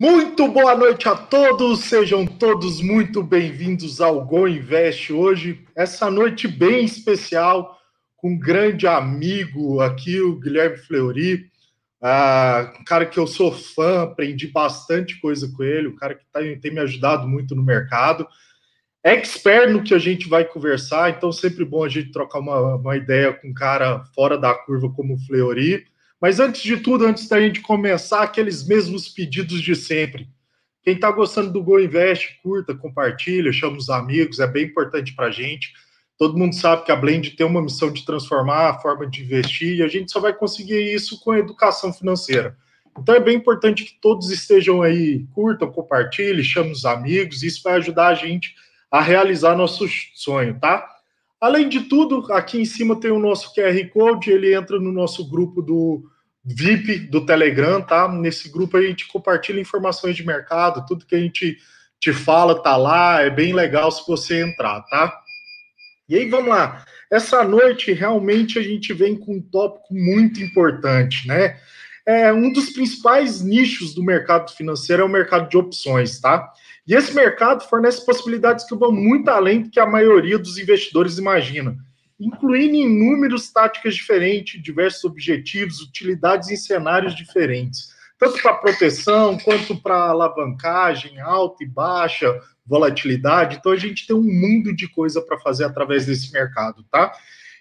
Muito boa noite a todos, sejam todos muito bem-vindos ao Go Invest hoje, essa noite bem especial, com um grande amigo aqui, o Guilherme Fleury, uh, um cara que eu sou fã, aprendi bastante coisa com ele, um cara que tá, tem me ajudado muito no mercado, expert no que a gente vai conversar, então sempre bom a gente trocar uma, uma ideia com um cara fora da curva como o Fleury. Mas antes de tudo, antes da gente começar, aqueles mesmos pedidos de sempre. Quem está gostando do Go Invest, curta, compartilha, chama os amigos, é bem importante para a gente. Todo mundo sabe que a Blend tem uma missão de transformar a forma de investir e a gente só vai conseguir isso com a educação financeira. Então é bem importante que todos estejam aí, curtam, compartilhem, chamem os amigos, isso vai ajudar a gente a realizar nosso sonho, tá? Além de tudo, aqui em cima tem o nosso QR Code, ele entra no nosso grupo do VIP do Telegram, tá? Nesse grupo a gente compartilha informações de mercado, tudo que a gente te fala tá lá, é bem legal se você entrar, tá? E aí vamos lá. Essa noite realmente a gente vem com um tópico muito importante, né? É, um dos principais nichos do mercado financeiro é o mercado de opções, tá? E esse mercado fornece possibilidades que vão muito além do que a maioria dos investidores imagina, incluindo inúmeras táticas diferentes, diversos objetivos, utilidades em cenários diferentes, tanto para proteção quanto para alavancagem, alta e baixa, volatilidade. Então a gente tem um mundo de coisa para fazer através desse mercado, tá?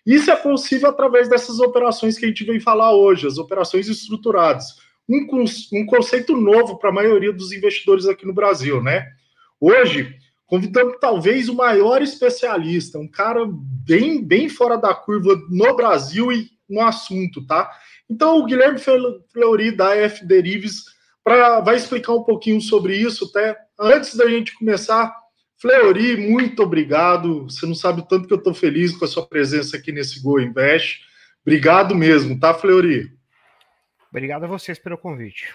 Isso é possível através dessas operações que a gente vem falar hoje, as operações estruturadas um, um conceito novo para a maioria dos investidores aqui no Brasil, né? Hoje, convidamos talvez o maior especialista, um cara bem, bem fora da curva no Brasil e no assunto, tá? Então, o Guilherme Fleury, da F Derives, pra, vai explicar um pouquinho sobre isso, até antes da gente começar. Fleury, muito obrigado. Você não sabe o tanto que eu estou feliz com a sua presença aqui nesse Go Invest. Obrigado mesmo, tá, Fleury? Obrigado a vocês pelo convite.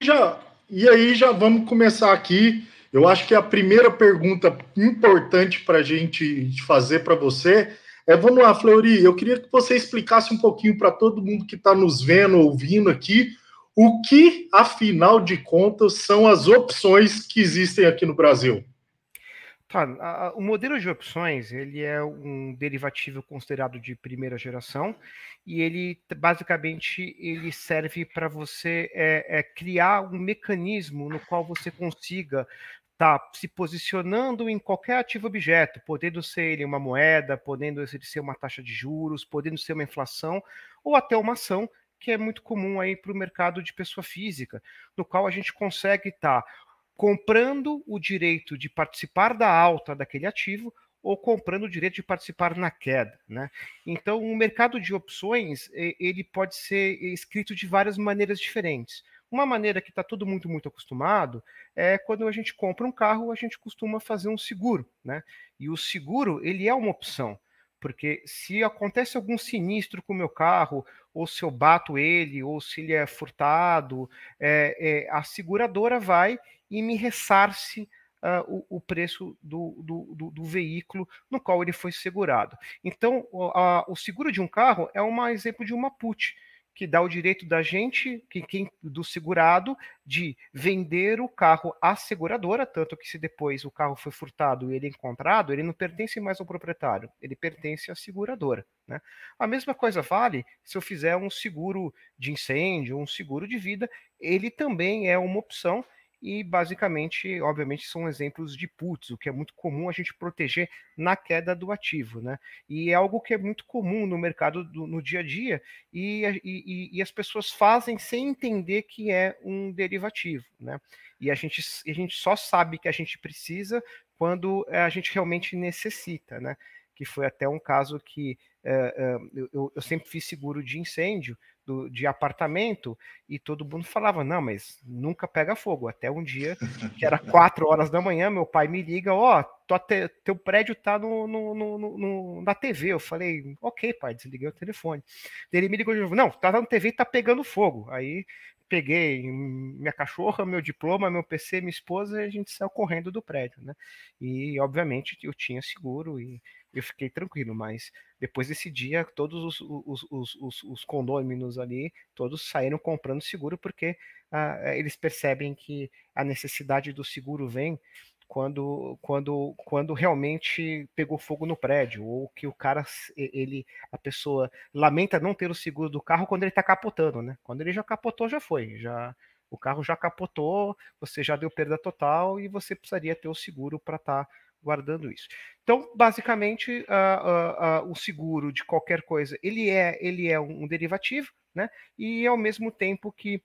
Já, e aí já vamos começar aqui. Eu acho que a primeira pergunta importante para a gente fazer para você é, vamos lá, Fleury, eu queria que você explicasse um pouquinho para todo mundo que está nos vendo, ouvindo aqui, o que, afinal de contas, são as opções que existem aqui no Brasil. Tá, a, o modelo de opções ele é um derivativo considerado de primeira geração e ele basicamente ele serve para você é, é, criar um mecanismo no qual você consiga estar tá se posicionando em qualquer ativo objeto, podendo ser ele uma moeda, podendo ser uma taxa de juros, podendo ser uma inflação ou até uma ação que é muito comum aí para o mercado de pessoa física, no qual a gente consegue estar tá comprando o direito de participar da alta daquele ativo ou comprando o direito de participar na queda, né? Então, o mercado de opções ele pode ser escrito de várias maneiras diferentes. Uma maneira que está todo mundo muito acostumado é quando a gente compra um carro, a gente costuma fazer um seguro, né? E o seguro ele é uma opção, porque se acontece algum sinistro com o meu carro, ou se eu bato ele, ou se ele é furtado, é, é, a seguradora vai e me ressarce uh, o, o, preço do, do, do, do, veículo no qual ele foi segurado. Então, o, o seguro de um carro é um exemplo de uma put que dá o direito da gente, que, quem, do segurado, de vender o carro à seguradora, tanto que se depois o carro foi furtado e ele é encontrado, ele não pertence mais ao proprietário, ele pertence à seguradora. Né? A mesma coisa vale se eu fizer um seguro de incêndio, um seguro de vida, ele também é uma opção e basicamente, obviamente, são exemplos de puts, o que é muito comum a gente proteger na queda do ativo, né? E é algo que é muito comum no mercado do, no dia a dia e, e, e, as pessoas fazem sem entender que é um derivativo, né? E a gente, a gente só sabe que a gente precisa quando a gente realmente necessita, né? Que foi até um caso que uh, uh, eu, eu sempre fiz seguro de incêndio do, de apartamento e todo mundo falava, não, mas nunca pega fogo. Até um dia, que era quatro horas da manhã, meu pai me liga, ó, oh, teu prédio tá no, no, no, no, na TV. Eu falei, ok, pai, desliguei o telefone. Ele me ligou de novo, não, tá na TV e tá pegando fogo. Aí peguei minha cachorra, meu diploma, meu PC, minha esposa, e a gente saiu correndo do prédio, né? E, obviamente, eu tinha seguro e eu fiquei tranquilo, mas depois desse dia, todos os, os, os, os, os condôminos ali, todos saíram comprando seguro porque ah, eles percebem que a necessidade do seguro vem quando, quando, quando realmente pegou fogo no prédio, ou que o cara, ele, a pessoa lamenta não ter o seguro do carro quando ele está capotando, né? Quando ele já capotou, já foi, já o carro já capotou, você já deu perda total e você precisaria ter o seguro para estar tá guardando isso. Então, basicamente, uh, uh, uh, o seguro de qualquer coisa, ele é, ele é um derivativo, né? E ao mesmo tempo que,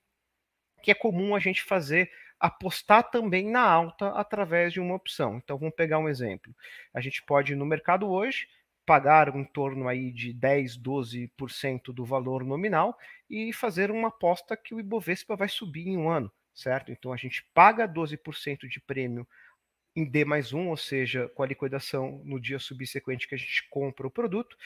que é comum a gente fazer apostar também na alta através de uma opção. Então vamos pegar um exemplo. A gente pode no mercado hoje pagar em torno aí de 10, 12% do valor nominal e fazer uma aposta que o Ibovespa vai subir em um ano, certo? Então a gente paga 12% de prêmio em D mais um, ou seja, com a liquidação no dia subsequente que a gente compra o produto,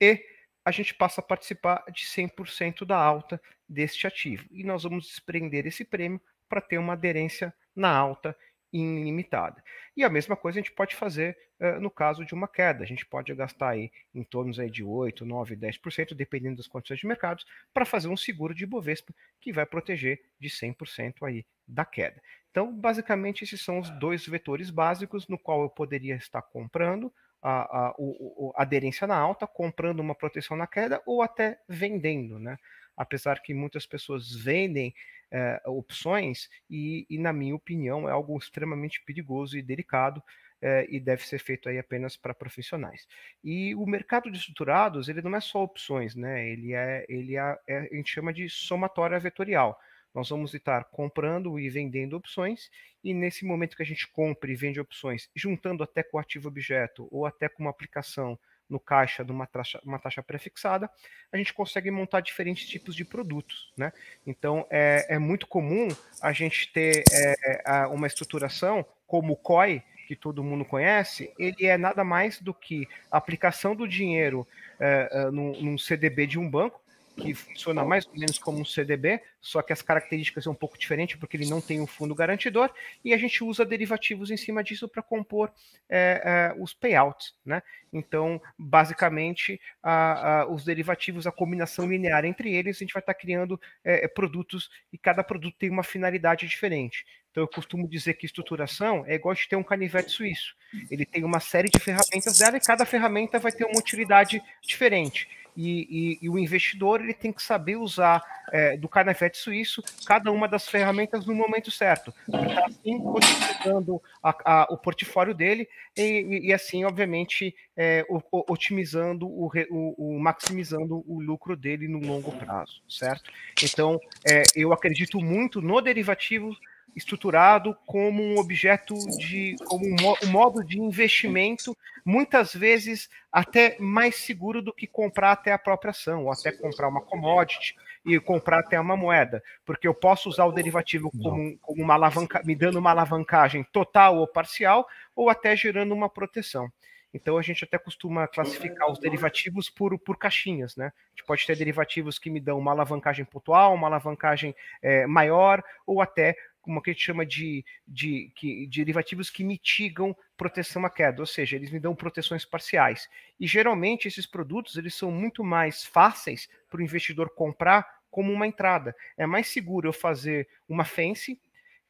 e a gente passa a participar de 100% da alta deste ativo. E nós vamos desprender esse prêmio para ter uma aderência na alta ilimitada. E a mesma coisa a gente pode fazer uh, no caso de uma queda. A gente pode gastar aí em torno aí de 8, 9, 10%, dependendo das condições de mercados, para fazer um seguro de Bovespa que vai proteger de 100% aí da queda. Então, basicamente, esses são os dois vetores básicos no qual eu poderia estar comprando a, a, a, a aderência na alta, comprando uma proteção na queda ou até vendendo, né? Apesar que muitas pessoas vendem é, opções, e, e, na minha opinião, é algo extremamente perigoso e delicado. É, e deve ser feito aí apenas para profissionais. E o mercado de estruturados, ele não é só opções, né? Ele é, ele é, é, a gente chama de somatória vetorial. Nós vamos estar comprando e vendendo opções, e nesse momento que a gente compra e vende opções, juntando até com o ativo objeto ou até com uma aplicação no caixa de uma taxa, uma taxa prefixada, a gente consegue montar diferentes tipos de produtos. Né? Então, é, é muito comum a gente ter é, uma estruturação como o COI, que todo mundo conhece, ele é nada mais do que a aplicação do dinheiro é, é num, num CDB de um banco, que funciona mais ou menos como um CDB, só que as características são um pouco diferentes, porque ele não tem um fundo garantidor, e a gente usa derivativos em cima disso para compor é, é, os payouts. Né? Então, basicamente, a, a, os derivativos, a combinação linear entre eles, a gente vai estar tá criando é, produtos, e cada produto tem uma finalidade diferente. Então, eu costumo dizer que estruturação é igual de ter um canivete suíço. Ele tem uma série de ferramentas dela e cada ferramenta vai ter uma utilidade diferente e, e, e, o investidor ele tem que saber usar é, do canivete suíço cada uma das ferramentas no momento certo. Está assim otimizando a, a, o portfólio dele e, e assim, obviamente, é, o, o, otimizando, o, o, maximizando o lucro dele no longo prazo, certo? Então, é, eu acredito muito no derivativo estruturado como um objeto de, como um, modo de investimento, muitas vezes até mais seguro do que comprar até a própria ação, ou até comprar uma commodity e comprar até uma moeda, porque eu posso usar o derivativo como, como uma alavanca, me dando uma alavancagem total ou parcial, ou até gerando uma proteção. Então a gente até costuma classificar os derivativos por, por caixinhas, né? A gente pode ter derivativos que me dão uma alavancagem pontual, uma alavancagem é, maior, ou até como que a gente chama de, de, de derivativos que mitigam proteção à queda, ou seja, eles me dão proteções parciais. E geralmente esses produtos eles são muito mais fáceis para o investidor comprar como uma entrada. É mais seguro eu fazer uma fence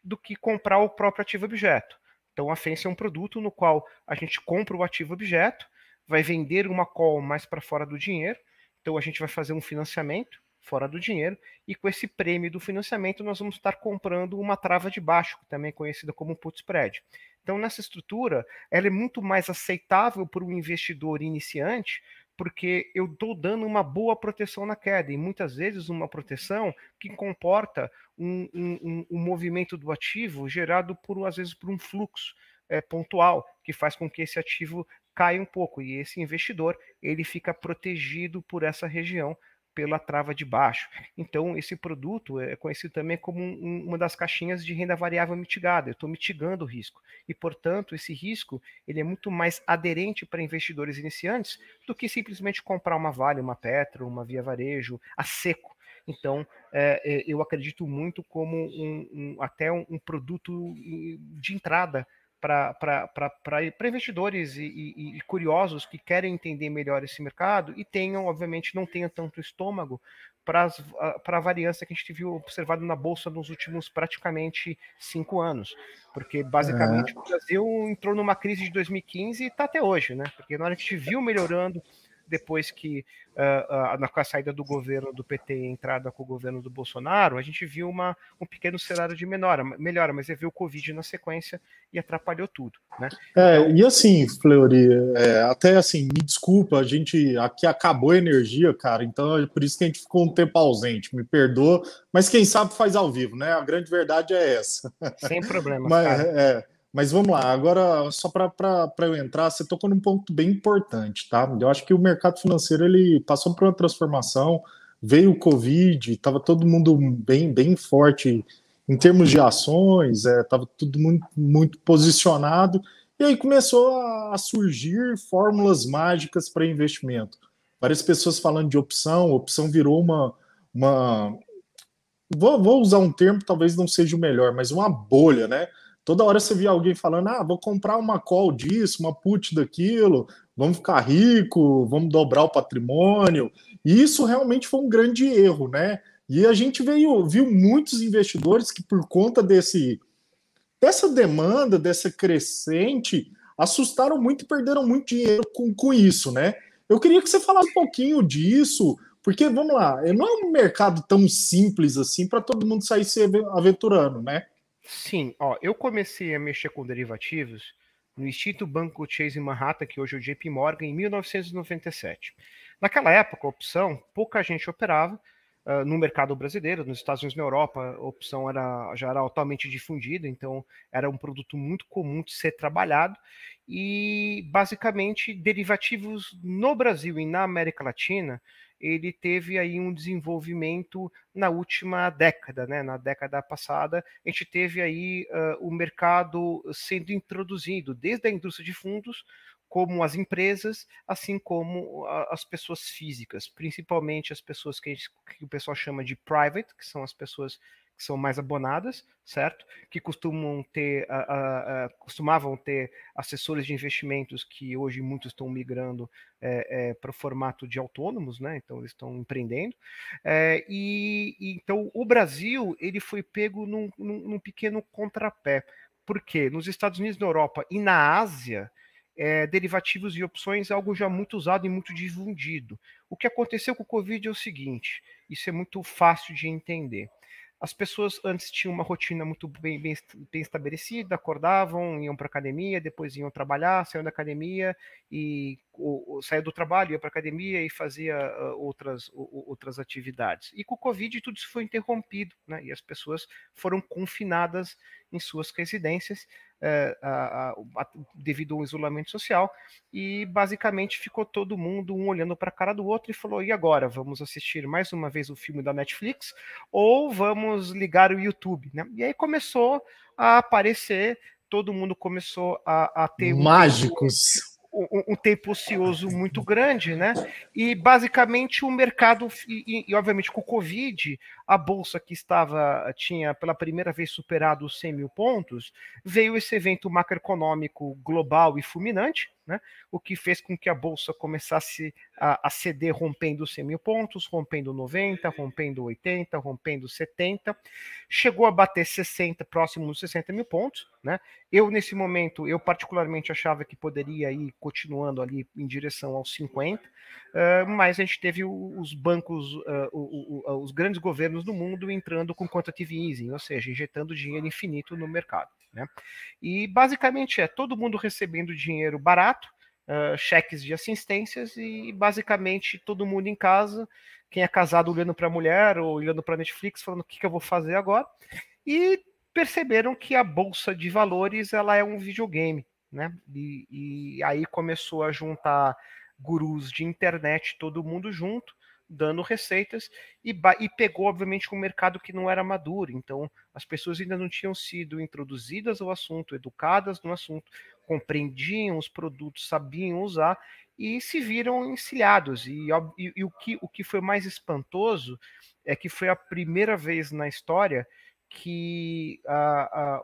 do que comprar o próprio ativo objeto. Então a fence é um produto no qual a gente compra o ativo objeto, vai vender uma call mais para fora do dinheiro, então a gente vai fazer um financiamento fora do dinheiro, e com esse prêmio do financiamento nós vamos estar comprando uma trava de baixo, também conhecida como put spread. Então, nessa estrutura, ela é muito mais aceitável para o investidor iniciante, porque eu estou dando uma boa proteção na queda, e muitas vezes uma proteção que comporta um, um, um movimento do ativo gerado por, às vezes, por um fluxo é, pontual, que faz com que esse ativo caia um pouco, e esse investidor ele fica protegido por essa região pela trava de baixo. Então, esse produto é conhecido também como um, uma das caixinhas de renda variável mitigada. Eu estou mitigando o risco. E, portanto, esse risco ele é muito mais aderente para investidores iniciantes do que simplesmente comprar uma Vale, uma Petro, uma Via Varejo a seco. Então, é, eu acredito muito como um, um até um, um produto de entrada para investidores e, e, e, curiosos que querem entender melhor esse mercado e tenham, obviamente, não tenham tanto estômago para a variância que a gente viu observado na Bolsa nos últimos praticamente cinco anos. Porque, basicamente, é. o Brasil entrou numa crise de 2015 e está até hoje, né? Porque na hora que a gente viu melhorando depois que uh, uh, na, com a saída do governo do PT e entrada com o governo do Bolsonaro, a gente viu uma, um pequeno cenário de melhora, melhora, mas veio o Covid na sequência e atrapalhou tudo. Né? É, então, e assim, Fleury, é, até assim, me desculpa, a gente aqui acabou a energia, cara, então é por isso que a gente ficou um tempo ausente, me perdoa, mas quem sabe faz ao vivo, né? A grande verdade é essa. Sem problema. mas, é, mas vamos lá, agora só para eu entrar, você tocou num ponto bem importante, tá? Eu acho que o mercado financeiro ele passou por uma transformação, veio o Covid, estava todo mundo bem, bem forte em termos de ações, estava é, tudo muito, muito posicionado, e aí começou a, a surgir fórmulas mágicas para investimento. Várias pessoas falando de opção, opção virou uma. uma vou, vou usar um termo, talvez não seja o melhor, mas uma bolha, né? Toda hora você via alguém falando: ah, vou comprar uma call disso, uma put daquilo, vamos ficar rico, vamos dobrar o patrimônio. E isso realmente foi um grande erro, né? E a gente veio, viu muitos investidores que, por conta desse, dessa demanda, dessa crescente, assustaram muito e perderam muito dinheiro com, com isso, né? Eu queria que você falasse um pouquinho disso, porque, vamos lá, não é um mercado tão simples assim para todo mundo sair se aventurando, né? Sim, ó, eu comecei a mexer com derivativos no Instituto Banco Chase Manhattan, que hoje é o JP Morgan, em 1997. Naquela época, a opção, pouca gente operava uh, no mercado brasileiro, nos Estados Unidos e na Europa, a opção era, já era altamente difundida, então era um produto muito comum de ser trabalhado, e basicamente derivativos no Brasil e na América Latina ele teve aí um desenvolvimento na última década, né? Na década passada, a gente teve aí uh, o mercado sendo introduzido desde a indústria de fundos, como as empresas, assim como as pessoas físicas, principalmente as pessoas que, gente, que o pessoal chama de private, que são as pessoas que são mais abonadas, certo? Que costumam ter, uh, uh, costumavam ter assessores de investimentos que hoje muitos estão migrando é, é, para o formato de autônomos, né? Então eles estão empreendendo. É, e, e, então o Brasil ele foi pego num, num, num pequeno contrapé, porque nos Estados Unidos, na Europa e na Ásia é, derivativos e opções é algo já muito usado e muito difundido. O que aconteceu com o Covid é o seguinte: isso é muito fácil de entender. As pessoas antes tinham uma rotina muito bem, bem, bem estabelecida, acordavam, iam para academia, depois iam trabalhar, saíam da academia e ou, do trabalho, ia para academia e fazia uh, outras, outras atividades. E com o Covid tudo isso foi interrompido, né? E as pessoas foram confinadas em suas residências é, a, a, devido ao isolamento social, e basicamente ficou todo mundo um olhando para a cara do outro e falou: e agora? Vamos assistir mais uma vez o filme da Netflix ou vamos ligar o YouTube? Né? E aí começou a aparecer, todo mundo começou a, a ter. Mágicos um, tempo ocioso muito grande, né? E basicamente o mercado, e, e, obviamente com o Covid, a bolsa que estava, tinha pela primeira vez superado os 100 mil pontos, veio esse evento macroeconômico global e fulminante, né? o que fez com que a bolsa começasse a, a ceder rompendo 100 mil pontos, rompendo 90, rompendo 80, rompendo 70, chegou a bater 60, próximo dos 60 mil pontos. Né? Eu, nesse momento, eu particularmente achava que poderia ir continuando ali em direção aos 50, uh, mas a gente teve os bancos, o, o, os grandes governos do mundo entrando com quantitative easing, ou seja, injetando dinheiro infinito no mercado. Né? E basicamente é todo mundo recebendo dinheiro barato, cheques de assistências e basicamente todo mundo em casa, quem é casado olhando para a mulher ou olhando para a Netflix, falando o que, que eu vou fazer agora. E perceberam que a bolsa de valores ela é um videogame, né? E, e aí começou a juntar gurus de internet, todo mundo junto, dando receitas e, e, pegou, obviamente, um mercado que não era maduro. Então, as pessoas ainda não tinham sido introduzidas ao assunto, educadas no assunto, compreendiam os produtos, sabiam usar e se viram encilhados. E, e, e o, que, o que foi mais espantoso é que foi a primeira vez na história que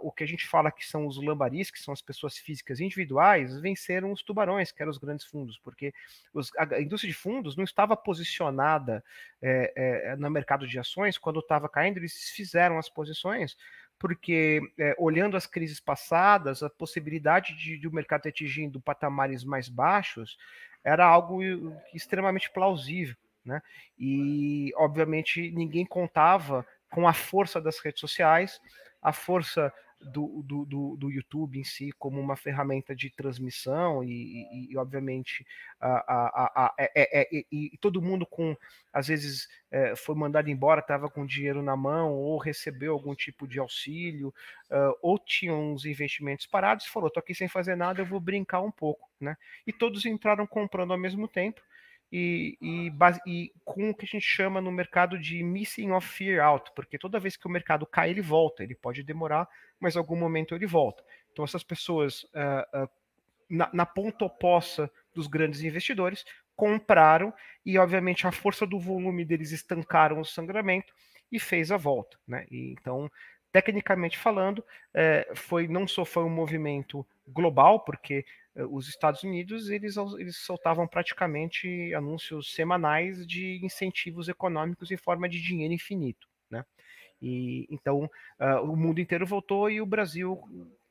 o que a gente fala que são os lambaris, que são as pessoas físicas individuais, venceram os tubarões, que eram os grandes fundos, porque os, a, indústria de fundos não estava posicionada é, é, no mercado de ações quando estava caindo, eles fizeram as posições porque é, olhando as crises passadas, a possibilidade de, de o mercado atingindo patamares mais baixos era algo extremamente plausível. Né? E, obviamente, ninguém contava com a força das redes sociais, a força do, do, do, do, YouTube em si como uma ferramenta de transmissão e, e, e obviamente a, a, a, é, é, é, e, todo mundo com às vezes é, foi mandado embora estava com dinheiro na mão ou recebeu algum tipo de auxílio uh, ou tinha uns investimentos parados e falou tô aqui sem fazer nada eu vou brincar um pouco né? E todos entraram comprando ao mesmo tempo e, e, e, com o que a gente chama no mercado de missing of fear out, porque toda vez que o mercado cai, ele volta. Ele pode demorar, mas algum momento ele volta. Então, essas pessoas, uh, uh, na, na ponta oposta dos grandes investidores, compraram e, obviamente, a força do volume deles estancaram o sangramento e fez a volta. Né? E, então, tecnicamente falando, é, foi não só foi um movimento global, porque os Estados Unidos eles, eles soltavam praticamente anúncios semanais de incentivos econômicos em forma de dinheiro infinito, né? E então uh, o mundo inteiro voltou e o Brasil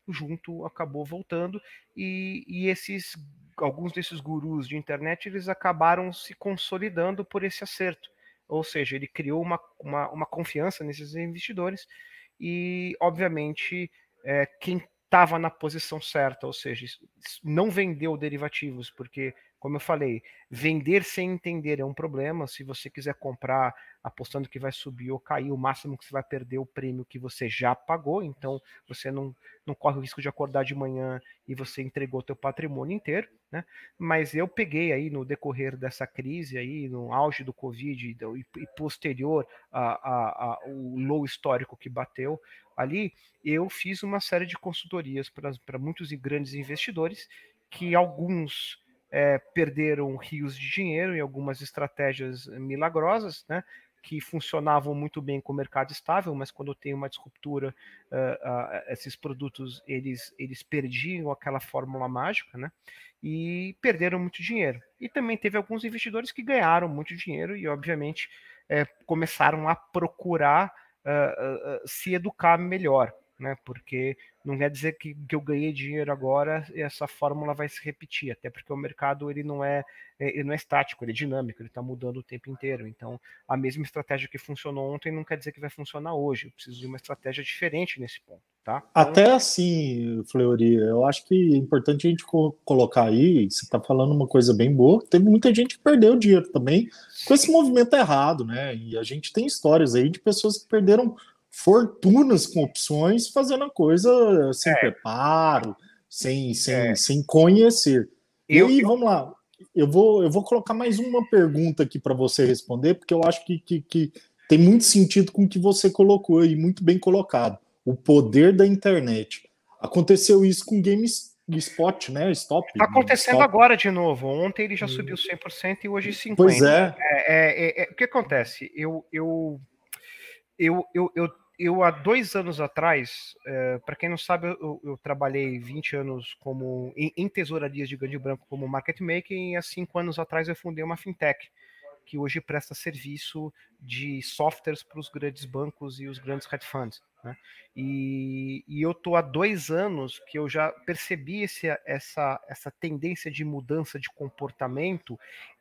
junto acabou voltando e, e esses alguns desses gurus de internet eles acabaram se consolidando por esse acerto, ou seja, ele criou uma, uma, uma confiança nesses investidores e, obviamente, é, quem estava na posição certa, ou seja, não vendeu derivativos, porque, como eu falei, vender sem entender é um problema. Se você quiser comprar apostando que vai subir ou cair, o máximo que você vai perder é o prêmio que você já pagou, então você não, não corre o risco de acordar de manhã e você entregou teu patrimônio inteiro, né? Mas eu peguei aí no decorrer dessa crise aí, no auge do Covid e, posterior ao low histórico que bateu, ali, eu fiz uma série de consultorias para muitos grandes investidores, que alguns é, perderam rios de dinheiro em algumas estratégias milagrosas, né? Que funcionavam muito bem com o mercado estável, mas quando tem uma disruptura, uh, uh, esses produtos eles, eles perdiam aquela fórmula mágica, né? E perderam muito dinheiro. E também teve alguns investidores que ganharam muito dinheiro e, obviamente, é, começaram a procurar uh, se educar melhor, né? Porque não quer dizer que, que eu ganhei dinheiro agora e essa fórmula vai se repetir, até porque o mercado ele não é, é ele não é estático, ele é dinâmico, ele está mudando o tempo inteiro. Então, a mesma estratégia que funcionou ontem não quer dizer que vai funcionar hoje. Eu preciso de uma estratégia diferente nesse ponto, tá? Então, até assim, Fleury, eu acho que é importante a gente co colocar aí, você está falando uma coisa bem boa, teve muita gente que perdeu dinheiro também com esse movimento errado, né? E a gente tem histórias aí de pessoas que perderam fortunas com opções, fazendo a coisa sem é. preparo, sem, sem, é. sem conhecer. Eu, e aí, vamos lá. Eu vou, eu vou colocar mais uma pergunta aqui para você responder, porque eu acho que, que, que, tem muito sentido com o que você colocou e muito bem colocado. O poder da internet. Aconteceu isso com Games Spot, né? Stop. Está acontecendo stop. agora de novo. Ontem ele já subiu 100% e hoje 50%. Pois é. é, é, é o que acontece? Eu, eu, eu, eu, eu eu há dois anos atrás, é, para quem não sabe, eu, eu, trabalhei 20 anos como em, em tesourarias de grande branco como market maker e há cinco anos atrás eu fundei uma fintech que hoje presta serviço de softwares para os grandes bancos e os grandes hedge funds. Né? E, e, eu estou há dois anos que eu já percebi esse, essa, essa tendência de mudança de comportamento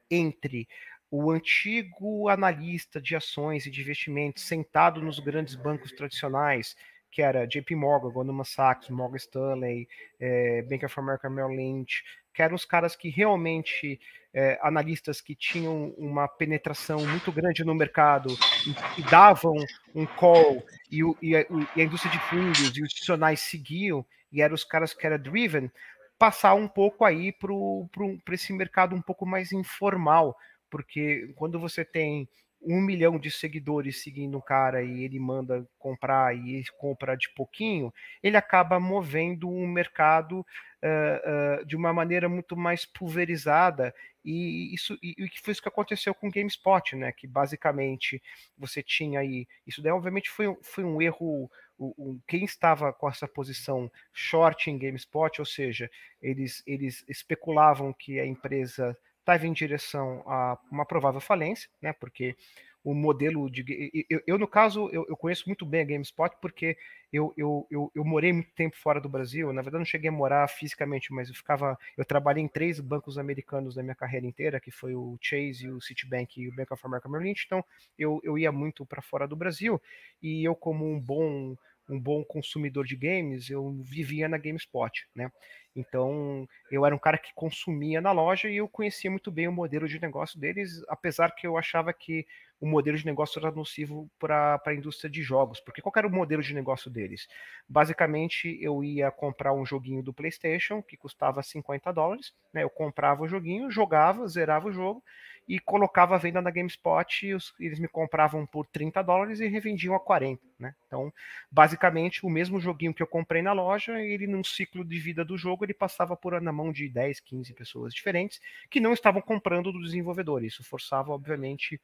entre o antigo analista de ações e de investimentos sentado nos grandes bancos tradicionais, que era JP Morgan, Goldman Sachs, Morgan Stanley, é, Bank of America Merrill Lynch, que eram os caras que realmente, é, analistas que tinham uma penetração muito grande no mercado e, e davam um call e, e, a, e, a, indústria de fundos e os institucionais seguiam, e eram os caras que eram driven, passar um pouco aí para esse mercado um pouco mais informal, porque quando você tem um milhão de seguidores seguindo um cara e ele manda comprar e compra de pouquinho, ele acaba movendo um mercado uh, uh, de uma maneira muito mais pulverizada e isso e, e foi isso que aconteceu com o GameSpot, né? Que basicamente você tinha aí isso daí obviamente foi, foi um erro o, o, quem estava com essa posição short em GameSpot, ou seja, eles, eles especulavam que a empresa estava em direção a uma provável falência, né? Porque o modelo de. Eu, eu no caso, eu, eu, conheço muito bem a GameSpot porque eu, eu, eu, eu, morei muito tempo fora do Brasil. Na verdade, não cheguei a morar fisicamente, mas eu ficava. Eu trabalhei em três bancos americanos na minha carreira inteira, que foi o Chase, o Citibank e o Bank of America Lynch. Então, eu, eu ia muito para fora do Brasil e eu, como um bom um bom consumidor de games, eu vivia na GameSpot, né? Então, eu era um cara que consumia na loja e eu conhecia muito bem o modelo de negócio deles, apesar que eu achava que o modelo de negócio era nocivo para a indústria de jogos, porque qual era o modelo de negócio deles? Basicamente, eu ia comprar um joguinho do PlayStation que custava 50 dólares, né? Eu comprava o joguinho, jogava, zerava o jogo e colocava a venda na GameSpot, os, eles me compravam por 30 dólares e revendiam a 40, né? Então, basicamente, o mesmo joguinho que eu comprei na loja, ele num ciclo de vida do jogo, ele passava por na mão de 10, 15 pessoas diferentes que não estavam comprando do desenvolvedor. Isso forçava, obviamente,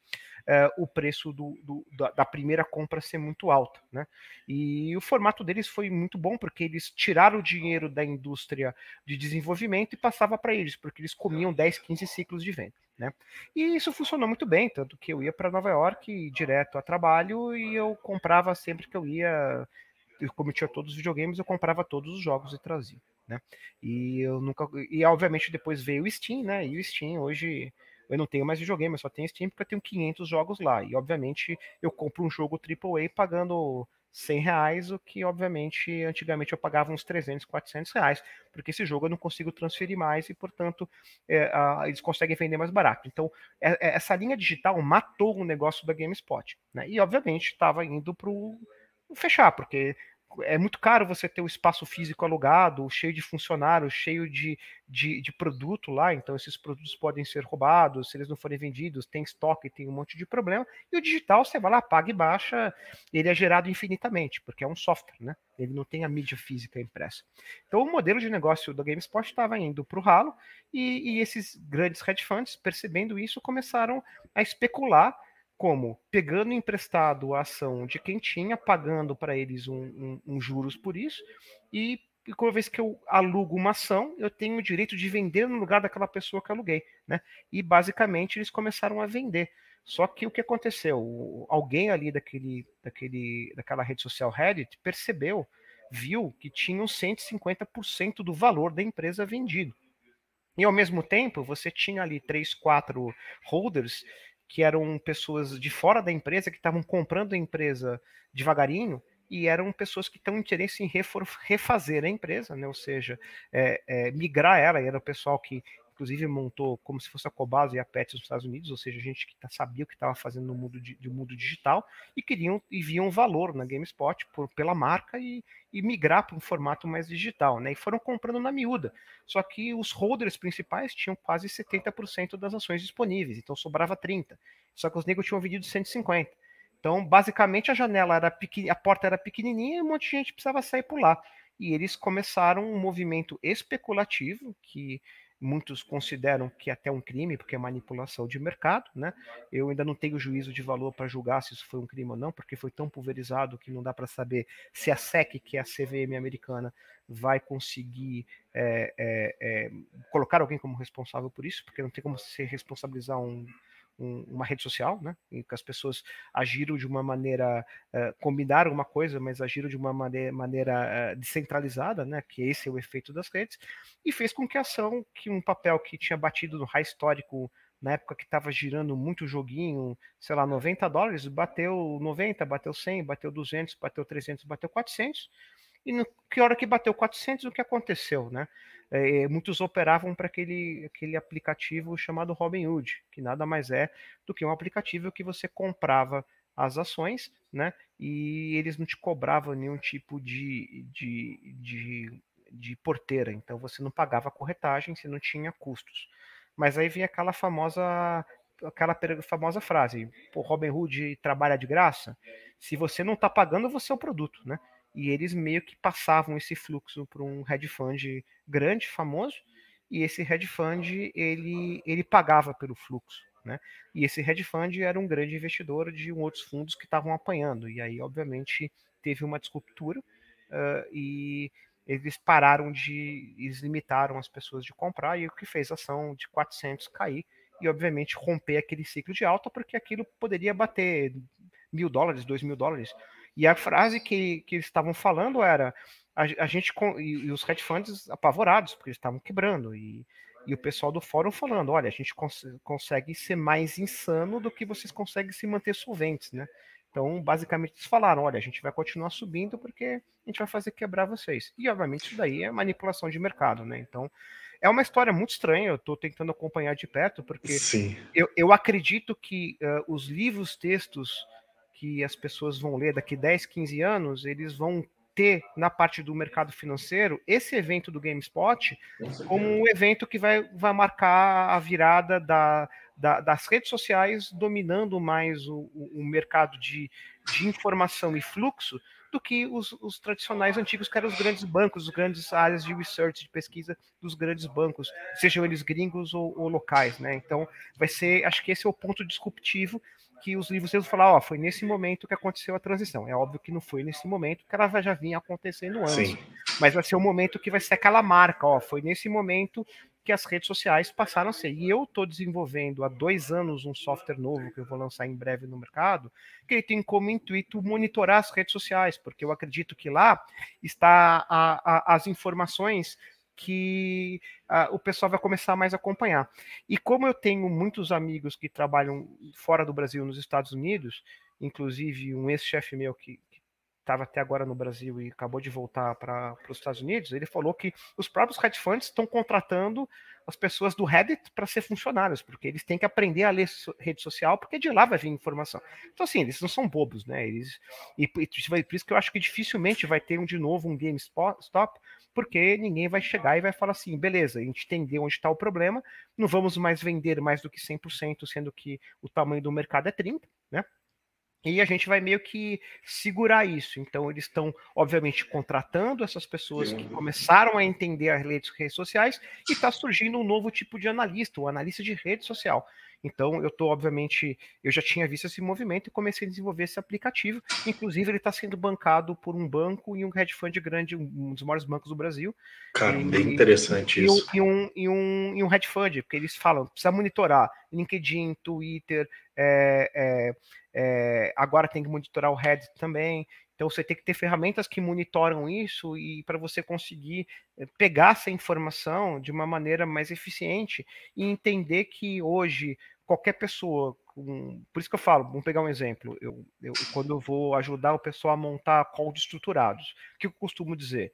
é, o preço do, do, da primeira compra ser muito alto, né? E o formato deles foi muito bom, porque eles tiraram o dinheiro da indústria de desenvolvimento e passava para eles, porque eles comiam 10, 15 ciclos de venda. Né? E isso funcionou muito bem, tanto que eu ia para Nova York direto a trabalho e eu comprava sempre que eu ia, como eu tinha todos os videogames, eu comprava todos os jogos e trazia, né? E eu nunca e obviamente depois veio o Steam, né? E o Steam hoje eu não tenho mais videogame, eu só tenho Steam porque eu tenho 500 jogos lá. E obviamente eu compro um jogo AAA pagando 100 reais, o que obviamente antigamente eu pagava uns 300, 400 reais, porque esse jogo eu não consigo transferir mais e, portanto, é, a, eles conseguem vender mais barato. Então, é, é, essa linha digital matou o negócio da GameSpot, né? E, obviamente, estava indo para o fechar, porque é muito caro você ter o espaço físico alugado, cheio de funcionários, cheio de, de, de, produto lá, então esses produtos podem ser roubados, se eles não forem vendidos, tem estoque, tem um monte de problema. E o digital, você vai lá, paga e baixa, ele é gerado infinitamente, porque é um software, né? Ele não tem a mídia física impressa. Então o modelo de negócio da GameSpot estava indo para o ralo, e, e esses grandes hedge funds, percebendo isso, começaram a especular como pegando emprestado a ação de quem tinha, pagando para eles um, um, um, juros por isso, e, e uma vez que eu alugo uma ação, eu tenho o direito de vender no lugar daquela pessoa que aluguei. Né? E basicamente eles começaram a vender. Só que o que aconteceu? Alguém ali daquele, daquele, daquela rede social Reddit percebeu, viu que tinham 150% do valor da empresa vendido. E ao mesmo tempo, você tinha ali três, quatro holders que eram pessoas de fora da empresa que estavam comprando a empresa devagarinho e eram pessoas que têm interesse em refazer a empresa, né? ou seja, é, é, migrar ela, e era o pessoal que inclusive montou como se fosse a Cobase e a Pets nos Estados Unidos, ou seja, gente que tá, sabia o que estava fazendo no mundo, de, do mundo digital e queriam e viam valor na GameSpot por, pela marca e, e migrar para um formato mais digital, né? E foram comprando na miúda. Só que os holders principais tinham quase 70% das ações disponíveis, então sobrava 30. Só que os negros tinham vendido 150. Então, basicamente, a janela era pequena, a porta era pequenininha e um monte de gente precisava sair por lá. E eles começaram um movimento especulativo que muitos consideram que é até um crime, porque é manipulação de mercado, né? Eu ainda não tenho juízo de valor para julgar se isso foi um crime ou não, porque foi tão pulverizado que não dá para saber se a SEC, que é a CVM americana, vai conseguir é, é, é, colocar alguém como responsável por isso, porque não tem como se responsabilizar um, um, uma rede social, né? Em que as pessoas agiram de uma maneira, uh, combinaram uma coisa, mas agiram de uma maneira, maneira uh, descentralizada, né? Que esse é o efeito das redes, e fez com que a ação, que um papel que tinha batido no high histórico na época que estava girando muito joguinho, sei lá, 90 dólares, bateu 90, bateu 100, bateu 200, bateu 300, bateu 400. E no, que hora que bateu 400, o que aconteceu, né? É, muitos operavam para aquele, aquele aplicativo chamado Robinhood, que nada mais é do que um aplicativo que você comprava as ações, né? E eles não te cobravam nenhum tipo de, de, de, de porteira, então você não pagava corretagem, você não tinha custos. Mas aí vem aquela famosa aquela famosa frase: Pô, Robin Hood trabalha de graça. Se você não está pagando, você é o produto, né? E eles meio que passavam esse fluxo para um hedge fund grande, famoso, e esse hedge fund ele, ele pagava pelo fluxo. Né? E esse hedge fund era um grande investidor de outros fundos que estavam apanhando. E aí, obviamente, teve uma disruptura uh, e eles pararam de. Eles limitaram as pessoas de comprar, e o que fez a ação de 400 cair e, obviamente, romper aquele ciclo de alta, porque aquilo poderia bater mil dólares, dois mil dólares. E a frase que, que eles estavam falando era: a, a gente. E, e, os hedge funds apavorados, porque eles estavam quebrando. E, e o pessoal do fórum falando: olha, a gente cons consegue ser mais insano do que vocês conseguem se manter solventes, né? Então, basicamente, eles falaram: olha, a gente vai continuar subindo porque a gente vai fazer quebrar vocês. E, obviamente, isso daí é manipulação de mercado, né? Então, é uma história muito estranha. Eu estou tentando acompanhar de perto, porque eu, eu, acredito que uh, os livros, textos que as pessoas vão ler daqui 10, 15 anos, eles vão ter na parte do mercado financeiro esse evento do GameSpot como um evento que vai, vai marcar a virada da, da, das redes sociais dominando mais o, o mercado de, de informação e fluxo do que os, os, tradicionais antigos, que eram os grandes bancos, as grandes áreas de research, de pesquisa dos grandes bancos, sejam eles gringos ou, ou locais, né? Então, vai ser, acho que esse é o ponto disruptivo que os livros vão falar, ó, foi nesse momento que aconteceu a transição. É óbvio que não foi nesse momento, que ela já vinha acontecendo antes. Sim. Mas vai ser o momento que vai ser aquela marca, ó, foi nesse momento que as redes sociais passaram a ser. E eu estou desenvolvendo há dois anos um software novo que eu vou lançar em breve no mercado, que ele tem como intuito monitorar as redes sociais, porque eu acredito que lá está a, a, as informações que o pessoal vai começar mais a acompanhar. E como eu tenho muitos amigos que trabalham fora do Brasil, nos Estados Unidos, inclusive um ex-chefe meu que, estava até agora no Brasil e acabou de voltar para os Estados Unidos, ele falou que os próprios hedge funds estão contratando as pessoas do Reddit para ser funcionários, porque eles têm que aprender a ler rede social, porque de lá vai vir informação. Então, assim, eles não são bobos, né? Eles, e, por isso que eu acho que dificilmente vai ter um de novo um GameStop, porque ninguém vai chegar e vai falar assim, beleza, a gente entendeu onde está o problema, não vamos mais vender mais do que 100%, sendo que o tamanho do mercado é 30%, né? E a gente vai meio que segurar isso. Então, eles estão, obviamente, contratando essas pessoas que começaram a entender as redes, sociais e está surgindo um novo tipo de analista, o um analista de rede social. Então, eu estou, obviamente, eu já tinha visto esse movimento e comecei a desenvolver esse aplicativo. Inclusive, ele está sendo bancado por um banco e um hedge fund grande, um dos maiores bancos do Brasil. Cara, e, bem interessante e, isso. E um, e, um, e um hedge fund, porque eles falam, precisa monitorar LinkedIn, Twitter, é, é, é, agora tem que monitorar o Reddit também. Então você tem que ter ferramentas que monitoram isso e para você conseguir eh, pegar essa informação de uma maneira mais eficiente e entender que hoje qualquer pessoa, com, por isso que eu falo, vamos pegar um exemplo, eu, eu quando eu vou ajudar o pessoal a montar calls estruturados, o que eu costumo dizer?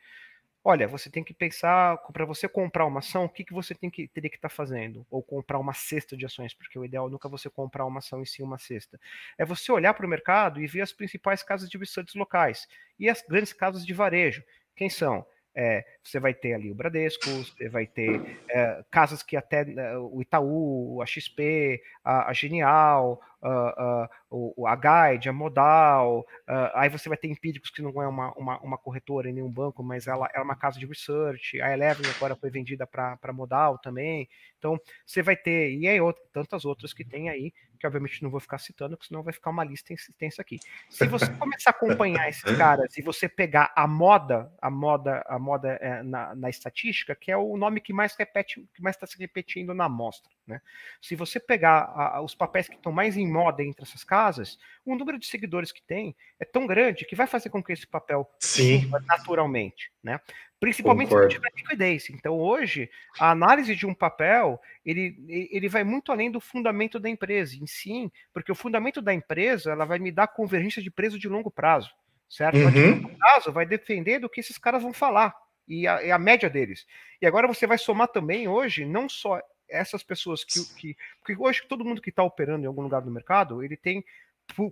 Olha, você tem que pensar, para você comprar uma ação, o que, que você tem que, teria que estar tá fazendo? Ou comprar uma cesta de ações, porque o ideal é nunca você comprar uma ação em si uma cesta. É você olhar para o mercado e ver as principais casas de research locais e as grandes casas de varejo. Quem são? É, você vai ter ali o Bradesco, você vai ter é, casas que até é, o Itaú, a XP, a, a Genial, a, a, o, a Guide, a Modal, aí você vai ter Empíricos, que não é uma, uma, uma corretora em nenhum banco, mas ela, ela é uma casa de research, a Eleven agora foi vendida para Modal também, então você vai ter, e aí outro, tantas outras que tem aí, que obviamente não vou ficar citando, porque senão vai ficar uma lista extensa aqui. Se você começar a acompanhar esses caras e você pegar a moda, a moda, a moda é, na, na, estatística, que é o nome que mais repete, que mais está se repetindo na amostra, né? Se você pegar a, os papéis que estão mais em moda entre essas casas, o número de seguidores que tem é tão grande que vai fazer com que esse papel Sim. naturalmente, né? Principalmente Concordo. se tiver liquidez. Então, hoje, a análise de um papel, ele, ele vai muito além do fundamento da empresa, em si, porque o fundamento da empresa, ela vai me dar convergência de preço de longo prazo, certo? Uhum. de longo prazo vai depender do que esses caras vão falar, e a, e a média deles. E agora você vai somar também, hoje, não só essas pessoas que, que porque hoje todo mundo que está operando em algum lugar do mercado, ele tem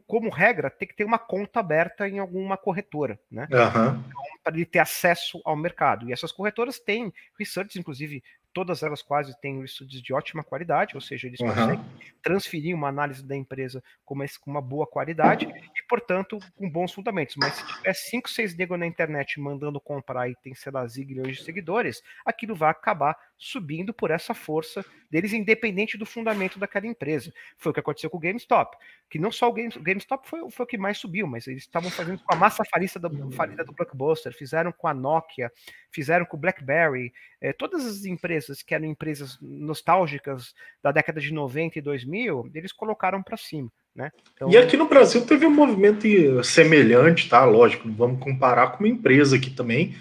como regra, tem que ter uma conta aberta em alguma corretora, né? Uhum. Para ele ter acesso ao mercado. E essas corretoras têm research, inclusive, todas elas quase têm estudos de ótima qualidade, ou seja, eles uhum. conseguem transferir uma análise da empresa com uma, com uma boa qualidade e, portanto, com bons fundamentos. Mas se tiver cinco, seis negros na internet mandando comprar e tem, sei lá, milhões de seguidores, aquilo vai acabar subindo por essa força deles, independente do fundamento daquela empresa. Foi o que aconteceu com o GameStop, que não só o, Game, o GameStop foi, foi o que mais subiu, mas eles estavam fazendo com a massa farista do, falida do Blockbuster, fizeram com a Nokia, fizeram com o BlackBerry, é, todas as empresas que eram empresas nostálgicas da década de 90 e 2000, eles colocaram para cima. Né? Então... E aqui no Brasil teve um movimento semelhante, tá? Lógico, não vamos comparar com uma empresa aqui também,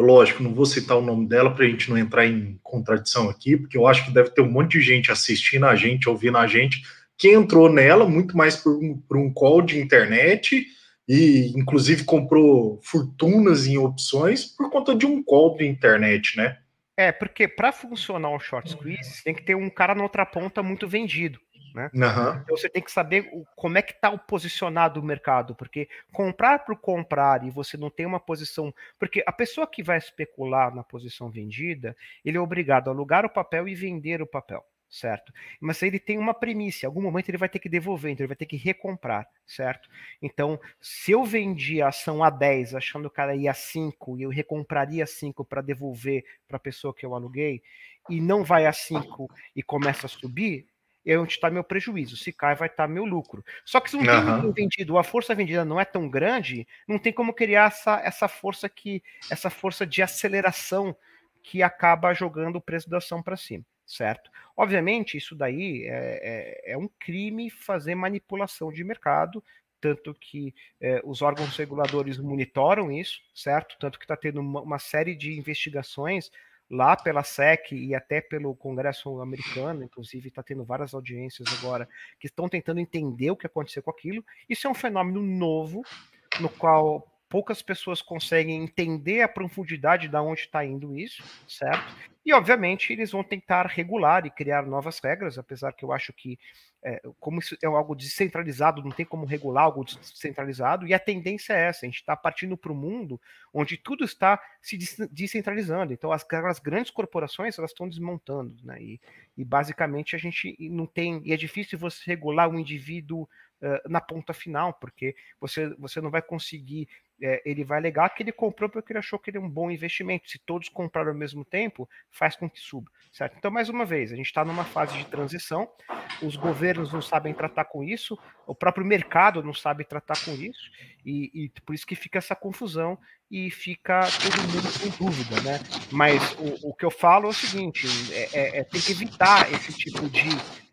Lógico, não vou citar o nome dela para a gente não entrar em contradição aqui, porque eu acho que deve ter um monte de gente assistindo a gente, ouvindo a gente, que entrou nela muito mais por um, por um call de internet e, inclusive, comprou fortunas em opções por conta de um call de internet, né? É, porque para funcionar o short squeeze, tem que ter um cara na outra ponta muito vendido. Né? Uhum. Então você tem que saber o, como é que está o posicionado o mercado, porque comprar por comprar e você não tem uma posição, porque a pessoa que vai especular na posição vendida, ele é obrigado a alugar o papel e vender o papel, certo? Mas ele tem uma premissa, em algum momento ele vai ter que devolver, então ele vai ter que recomprar, certo? Então, se eu vendi a ação a 10 achando que ela ia a 5 e eu recompraria 5 para devolver para a pessoa que eu aluguei, e não vai a 5 e começa a subir, é onde está meu prejuízo. Se cai, vai estar tá meu lucro. Só que se não uhum. tem vendido, a força vendida não é tão grande, não tem como criar essa, essa força que essa força de aceleração que acaba jogando o preço da ação para cima, certo? Obviamente, isso daí é, é, é, um crime fazer manipulação de mercado, tanto que é, os órgãos reguladores monitoram isso, certo? Tanto que está tendo uma, uma série de investigações lá pela SEC e até pelo Congresso americano, inclusive está tendo várias audiências agora que estão tentando entender o que aconteceu com aquilo. Isso é um fenômeno novo, no qual poucas pessoas conseguem entender a profundidade de onde está indo isso, certo? E, obviamente, eles vão tentar regular e criar novas regras, apesar que eu acho que, é, como isso é algo descentralizado, não tem como regular algo descentralizado, e a tendência é essa: a gente está partindo para o mundo onde tudo está se descentralizando. Então, as, as grandes corporações elas estão desmontando, né? E, e, basicamente a gente não tem. E é difícil você regular um indivíduo na ponta final, porque você, você não vai conseguir é, ele vai alegar que ele comprou porque ele achou que ele é um bom investimento. Se todos compraram ao mesmo tempo, faz com que suba, certo? Então, mais uma vez, a gente está numa fase de transição, os governos não sabem tratar com isso, o próprio mercado não sabe tratar com isso, e, e por isso que fica essa confusão e fica todo mundo com dúvida, né? Mas o, o que eu falo é o seguinte: é, é, é tem que evitar esse tipo de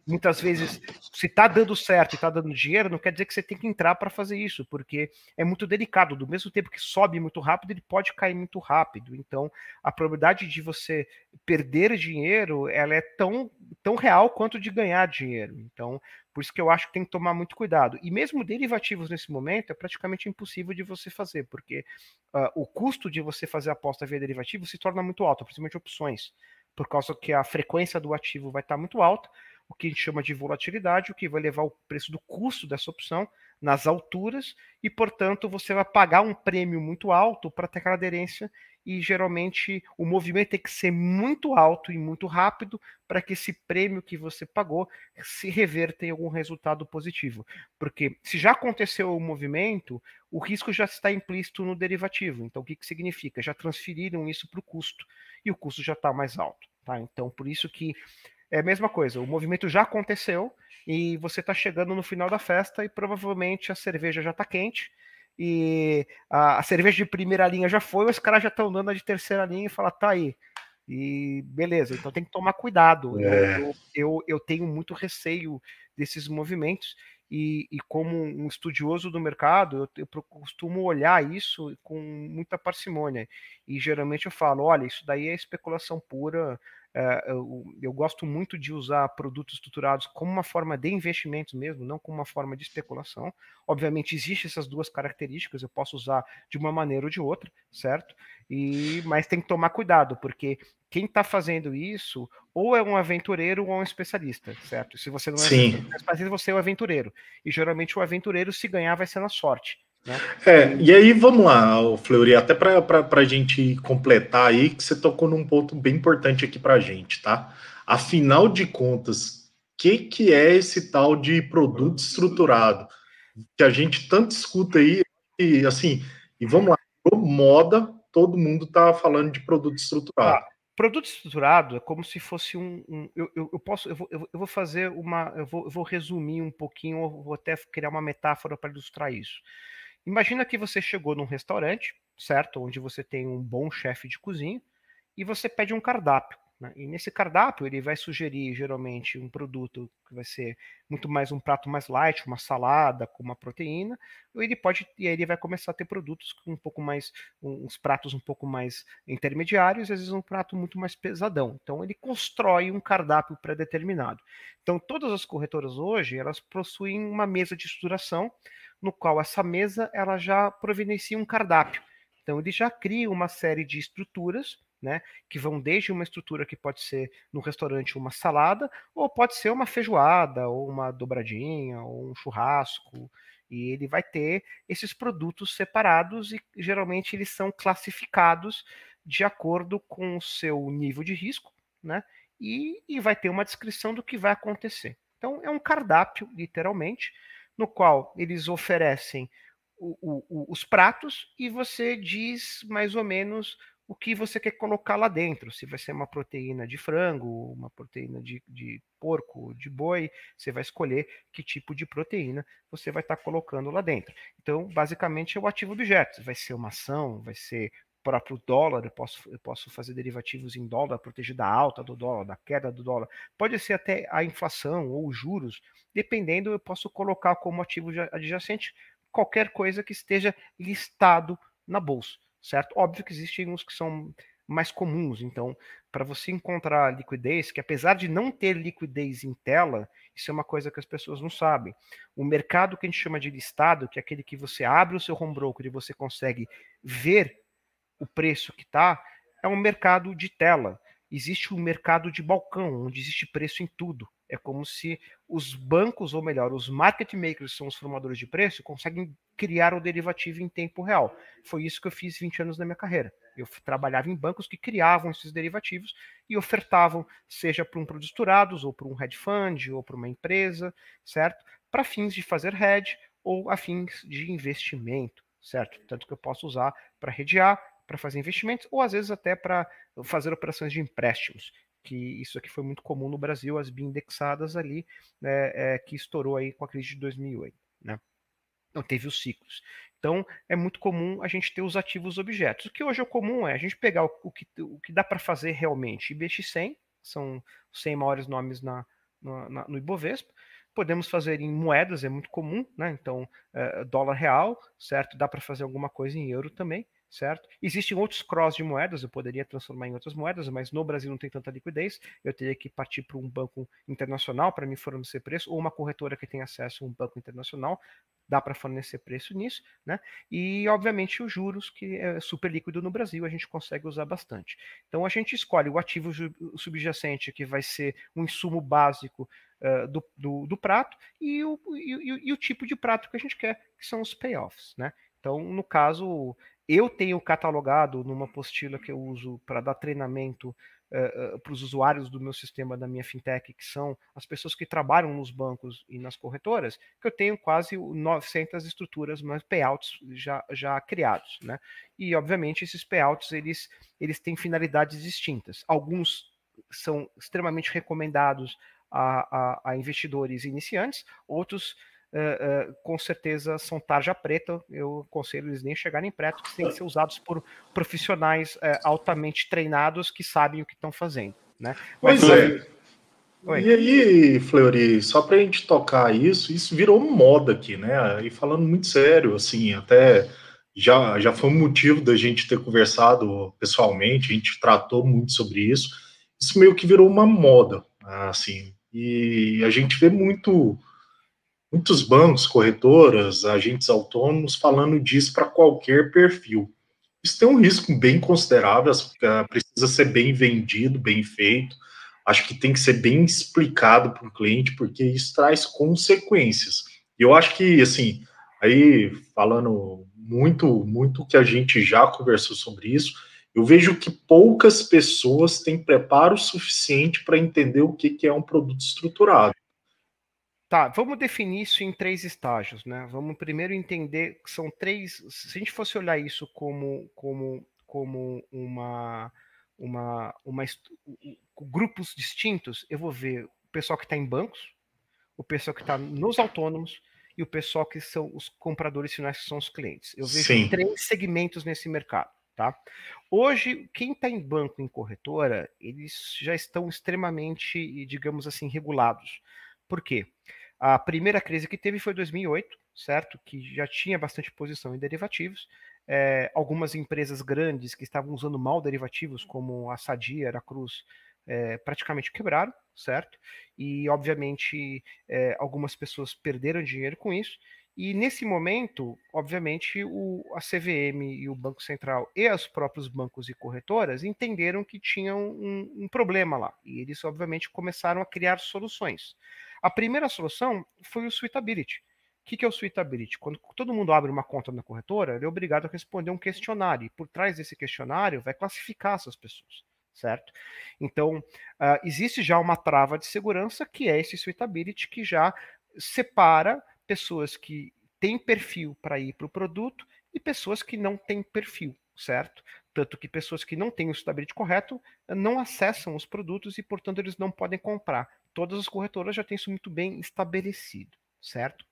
muitas vezes, se está dando certo e está dando dinheiro, não quer dizer que você tem que entrar para fazer isso, porque é muito delicado. Do mesmo tempo que sobe muito rápido, ele pode cair muito rápido. Então, a probabilidade de você perder dinheiro, ela é tão, tão real quanto de ganhar dinheiro. Então, por isso que eu acho que tem que tomar muito cuidado. E mesmo derivativos nesse momento é praticamente impossível de você fazer, porque uh, o custo de você fazer aposta via derivativo se torna muito alto, principalmente opções, por causa que a frequência do ativo vai estar muito alta o que a gente chama de volatilidade, o que vai levar o preço do custo dessa opção nas alturas e, portanto, você vai pagar um prêmio muito alto para ter aquela aderência e geralmente o movimento tem que ser muito alto e muito rápido para que esse prêmio que você pagou se reverta em algum resultado positivo. Porque se já aconteceu o movimento, o risco já está implícito no derivativo. Então, o que, que significa? Já transferiram isso para o custo e o custo já está mais alto. Tá? Então, por isso que é a mesma coisa, o movimento já aconteceu e você está chegando no final da festa e provavelmente a cerveja já está quente e a, a, cerveja de primeira linha já foi, os caras já estão dando a de terceira linha e fala, tá aí. E beleza, então tem que tomar cuidado. É. Eu, eu, eu, tenho muito receio desses movimentos e, e como um estudioso do mercado, eu, eu, costumo olhar isso com muita parcimônia. E geralmente eu falo: olha, isso daí é especulação pura, eu, eu, gosto muito de usar produtos estruturados como uma forma de investimento mesmo, não como uma forma de especulação. Obviamente, existem essas duas características, eu posso usar de uma maneira ou de outra, certo? E, mas tem que tomar cuidado, porque quem está fazendo isso ou é um aventureiro ou é um especialista, certo? Se você não é Sim. especialista, você é um aventureiro. E geralmente o aventureiro, se ganhar, vai ser na sorte. Né? É, e aí vamos lá, Fleury, até para a gente completar aí, que você tocou num ponto bem importante aqui para a gente, tá? Afinal de contas, o que, que é esse tal de produto estruturado? Que a gente tanto escuta aí, e assim, e vamos lá, moda, todo mundo está falando de produto estruturado. Ah, produto estruturado é como se fosse um. um eu, eu, eu, posso, eu vou, eu vou fazer uma. Eu vou, eu vou resumir um pouquinho, eu vou até criar uma metáfora para ilustrar isso. Imagina que você chegou num restaurante, certo? Onde você tem um bom chefe de cozinha e você pede um cardápio. Né? E nesse cardápio ele vai sugerir geralmente um produto que vai ser muito mais um prato mais light, uma salada com uma proteína, ou ele pode e aí ele vai começar a ter produtos com um pouco mais uns pratos um pouco mais intermediários, às vezes um prato muito mais pesadão. Então ele constrói um cardápio pré-determinado. Então todas as corretoras hoje elas possuem uma mesa de estruturação no qual essa mesa ela já providencia um cardápio. Então ele já cria uma série de estruturas, né, que vão desde uma estrutura que pode ser no restaurante uma salada, ou pode ser uma feijoada, ou uma dobradinha, ou um churrasco, e ele vai ter esses produtos separados e geralmente eles são classificados de acordo com o seu nível de risco, né? E, e vai ter uma descrição do que vai acontecer. Então é um cardápio, literalmente, no qual eles oferecem o, o, os pratos e você diz mais ou menos o que você quer colocar lá dentro. Se vai ser uma proteína de frango, uma proteína de, de porco, de boi, você vai escolher que tipo de proteína você vai estar tá colocando lá dentro. Então, basicamente, é o ativo objeto. Vai ser uma ação, vai ser próprio dólar, eu posso, eu posso fazer derivativos em dólar, proteger da alta do dólar, da queda do dólar. Pode ser até a inflação ou os juros, dependendo, eu posso colocar como ativo adjacente qualquer coisa que esteja listado na bolsa, certo? Óbvio que existem uns que são mais comuns, então, para você encontrar liquidez, que apesar de não ter liquidez em tela, isso é uma coisa que as pessoas não sabem. O mercado que a gente chama de listado, que é aquele que você abre o seu home broker e você consegue ver o preço que está, é um mercado de tela. Existe um mercado de balcão, onde existe preço em tudo. É como se os bancos, ou melhor, os market makers, são os formadores de preço, conseguem criar o derivativo em tempo real. Foi isso que eu fiz 20 anos na minha carreira. Eu trabalhava em bancos que criavam esses derivativos e ofertavam, seja para um produtos durados, ou para um hedge fund, ou para uma empresa, certo? Para fins de fazer hedge ou a fins de investimento, certo? Tanto que eu posso usar para redear, para fazer investimentos ou às vezes até para fazer operações de empréstimos, que isso aqui foi muito comum no Brasil, as indexadas ali, né, é, que estourou aí com a crise de 2008, né? Então teve os ciclos. Então é muito comum a gente ter os ativos objetos. O que hoje é comum é a gente pegar o, o que, o que dá para fazer realmente. IBX100 são os 100 maiores nomes na, na, na, no Ibovespa. Podemos fazer em moedas, é muito comum, né? Então, é, dólar real, certo? Dá para fazer alguma coisa em euro também certo? Existem outros cross de moedas, eu poderia transformar em outras moedas, mas no Brasil não tem tanta liquidez, eu teria que partir para um banco internacional para me fornecer preço, ou uma corretora que tem acesso a um banco internacional, dá para fornecer preço nisso, né? E, obviamente, os juros, que é super líquido no Brasil, a gente consegue usar bastante. Então, a gente escolhe o ativo subjacente, que vai ser um insumo básico uh, do, do, do, prato, e o, e, e o tipo de prato que a gente quer, que são os payoffs, né? Então, no caso, eu tenho catalogado numa apostila que eu uso para dar treinamento uh, uh, para os usuários do meu sistema da minha fintech, que são as pessoas que trabalham nos bancos e nas corretoras, que eu tenho quase 900 estruturas, mais payouts já, já criados, né? E obviamente esses payouts eles, eles têm finalidades distintas. Alguns são extremamente recomendados a, a, a investidores iniciantes, outros Uh, uh, com certeza são tarja preta. Eu aconselho eles nem chegarem preto, que têm que ser usados por profissionais uh, altamente treinados que sabem o que estão fazendo. Né? Mas, pois é. Oi. E aí, Fleury, só para a gente tocar isso, isso virou moda aqui, né? E falando muito sério, assim, até já, já foi um motivo da gente ter conversado pessoalmente, a gente tratou muito sobre isso. Isso meio que virou uma moda, assim, e a gente vê muito muitos bancos, corretoras, agentes autônomos falando disso para qualquer perfil. Isso tem um risco bem considerável, precisa ser bem vendido, bem feito. Acho que tem que ser bem explicado para o cliente, porque isso traz consequências. E eu acho que, assim, aí falando muito, muito que a gente já conversou sobre isso, eu vejo que poucas pessoas têm preparo suficiente para entender o que, que é um produto estruturado. Tá, vamos definir isso em três estágios, né? Vamos primeiro entender que são três. Se a gente fosse olhar isso como, como, como uma, uma, uma grupos distintos, eu vou ver o pessoal que está em bancos, o pessoal que está nos autônomos e o pessoal que são os compradores finais, que são os clientes. Eu vejo Sim. três segmentos nesse mercado. Tá? Hoje, quem está em banco, em corretora, eles já estão extremamente, digamos assim, regulados. Por quê? A primeira crise que teve foi 2008, certo? Que já tinha bastante posição em derivativos. É, algumas empresas grandes que estavam usando mal derivativos, como a Sadia, a Cruz, é, praticamente quebraram, certo? E, obviamente, é, algumas pessoas perderam dinheiro com isso. E nesse momento, obviamente, o, a CVM e o Banco Central e os próprios bancos e corretoras entenderam que tinham um, um problema lá. E eles, obviamente, começaram a criar soluções. A primeira solução foi o Suitability. O que, que é o Suitability? Quando todo mundo abre uma conta na corretora, ele é obrigado a responder um questionário. E por trás desse questionário vai classificar essas pessoas certo? Então, uh, existe já uma trava de segurança que é esse suitability que já separa pessoas que têm perfil para ir para o produto e pessoas que não têm perfil, certo? Tanto que pessoas que não têm o suitability correto não acessam os produtos e, portanto, eles não podem comprar. Todas as corretoras já têm isso muito bem estabelecido certo?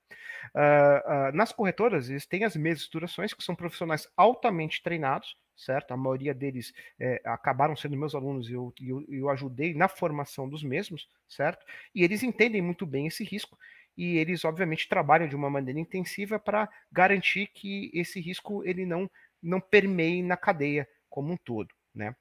Uh, uh, nas corretoras, eles têm as mesmas estruturações, que são profissionais altamente treinados, certo? A maioria deles é, acabaram sendo meus alunos e eu, eu, eu, ajudei na formação dos mesmos, certo? E eles entendem muito bem esse risco e eles, obviamente, trabalham de uma maneira intensiva para garantir que esse risco ele não, não permeie na cadeia como um todo, né?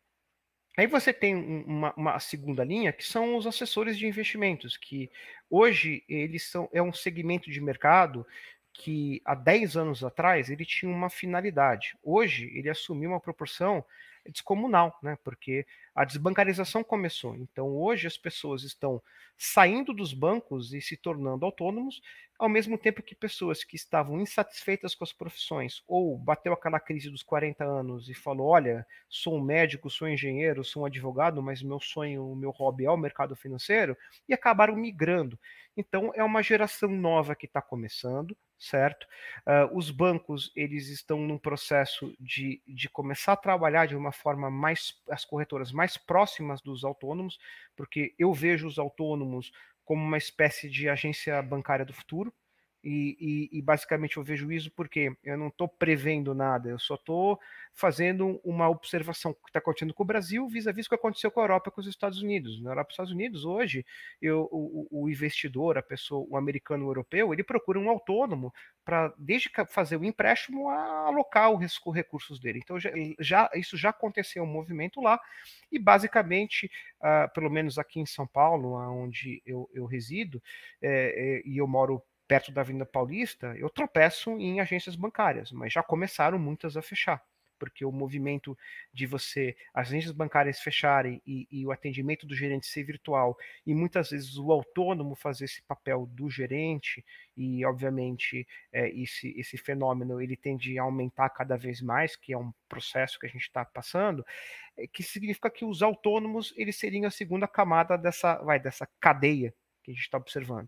Aí você tem uma, uma, segunda linha, que são os assessores de investimentos, que hoje eles são é um segmento de mercado que há 10 anos atrás ele tinha uma finalidade. Hoje ele assumiu uma proporção descomunal, né? Porque a desbancarização começou. Então hoje as pessoas estão saindo dos bancos e se tornando autônomos, ao mesmo tempo que pessoas que estavam insatisfeitas com as profissões ou bateu aquela crise dos 40 anos e falou: "Olha, sou um médico, sou um engenheiro, sou um advogado, mas meu sonho, o meu hobby é o mercado financeiro", e acabaram migrando. Então é uma geração nova que está começando, certo? Uh, os bancos eles estão num processo de, de começar a trabalhar de uma forma mais as corretoras mais próximas dos autônomos, porque eu vejo os autônomos como uma espécie de agência bancária do futuro. E, e, e, basicamente eu vejo isso porque eu não estou prevendo nada, eu só estou fazendo uma observação que está acontecendo com o Brasil vis-a-vis o que aconteceu com a Europa com os Estados Unidos. Na Europa e Estados Unidos, hoje, eu, o, o, investidor, a pessoa, o americano o europeu, ele procura um autônomo para, desde fazer o empréstimo, alocar os recursos dele. Então, já, já, isso já aconteceu um movimento lá, e basicamente, uh, pelo menos aqui em São Paulo, onde eu, eu resido, é, é, e eu moro perto da Avenida Paulista, eu tropeço em agências bancárias, mas já começaram muitas a fechar, porque o movimento de você, as agências bancárias fecharem e, e, o atendimento do gerente ser virtual, e muitas vezes o autônomo fazer esse papel do gerente, e obviamente é, esse, esse fenômeno ele tende a aumentar cada vez mais, que é um processo que a gente está passando, é, que significa que os autônomos eles seriam a segunda camada dessa, vai, dessa cadeia que a gente está observando.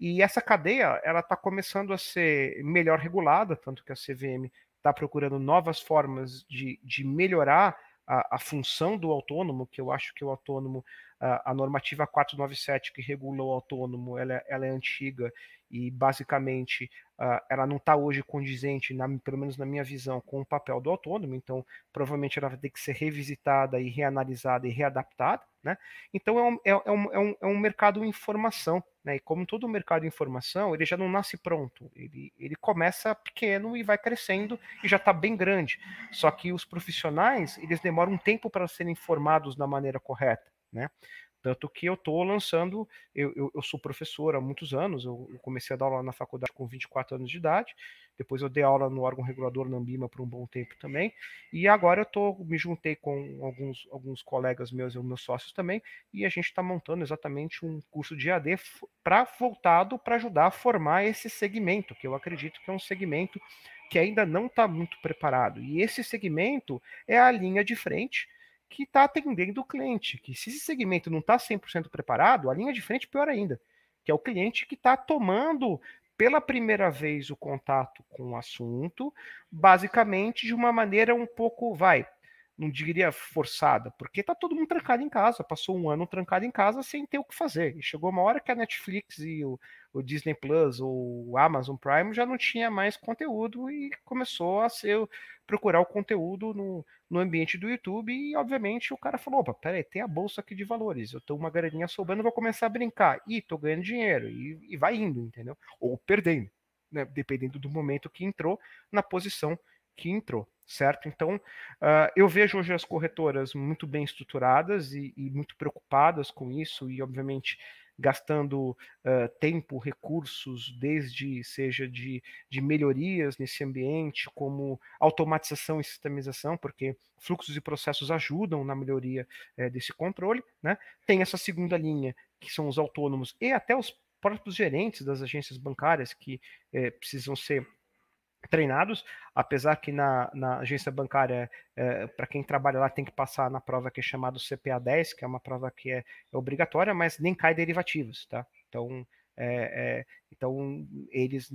E essa cadeia ela está começando a ser melhor regulada, tanto que a CVM está procurando novas formas de, de melhorar a, a, função do autônomo, que eu acho que o autônomo, a, a normativa 497 que regula o autônomo, ela, é, ela é antiga e basicamente uh, ela não está hoje condizente, na, pelo menos na minha visão, com o papel do autônomo, então provavelmente ela vai ter que ser revisitada e reanalisada e readaptada, né? Então é um, é, é um, é um, é um mercado em formação, né? E como todo mercado em formação, ele já não nasce pronto, ele, ele começa pequeno e vai crescendo e já está bem grande. Só que os profissionais, eles demoram um tempo para serem formados da maneira correta, né? Tanto que eu estou lançando, eu, eu, eu, sou professor há muitos anos, eu, eu, comecei a dar aula na faculdade com 24 anos de idade, depois eu dei aula no órgão regulador na por um bom tempo também, e agora eu tô, me juntei com alguns, alguns colegas meus e meus sócios também, e a gente está montando exatamente um curso de AD para voltado para ajudar a formar esse segmento, que eu acredito que é um segmento que ainda não está muito preparado. E esse segmento é a linha de frente que está atendendo o cliente. Que se esse segmento não está 100% preparado, a linha de frente pior ainda, que é o cliente que está tomando pela primeira vez o contato com o assunto, basicamente de uma maneira um pouco, vai, não diria forçada, porque tá todo mundo trancado em casa, passou um ano trancado em casa sem ter o que fazer. E chegou uma hora que a Netflix e o, o Disney Plus ou o Amazon Prime já não tinha mais conteúdo e começou a ser procurar o conteúdo no, no ambiente do YouTube e obviamente o cara falou, opa, peraí, tem a bolsa aqui de valores, eu tenho uma graninha sobrando, vou começar a brincar. E tô ganhando dinheiro e, e vai indo, entendeu? Ou perdendo, né? dependendo do momento que entrou na posição que entrou certo? Então, uh, eu vejo hoje as corretoras muito bem estruturadas e, e muito preocupadas com isso, e obviamente gastando uh, tempo, recursos, desde seja de, de melhorias nesse ambiente, como automatização e sistemização, porque fluxos e processos ajudam na melhoria uh, desse controle. Né? Tem essa segunda linha, que são os autônomos e até os próprios gerentes das agências bancárias que eh, precisam ser treinados, apesar que na, na agência bancária, é, para quem trabalha lá, tem que passar na prova que é chamada CPA 10, que é uma prova que é, é obrigatória, mas nem cai derivativos, tá? Então, é, então eles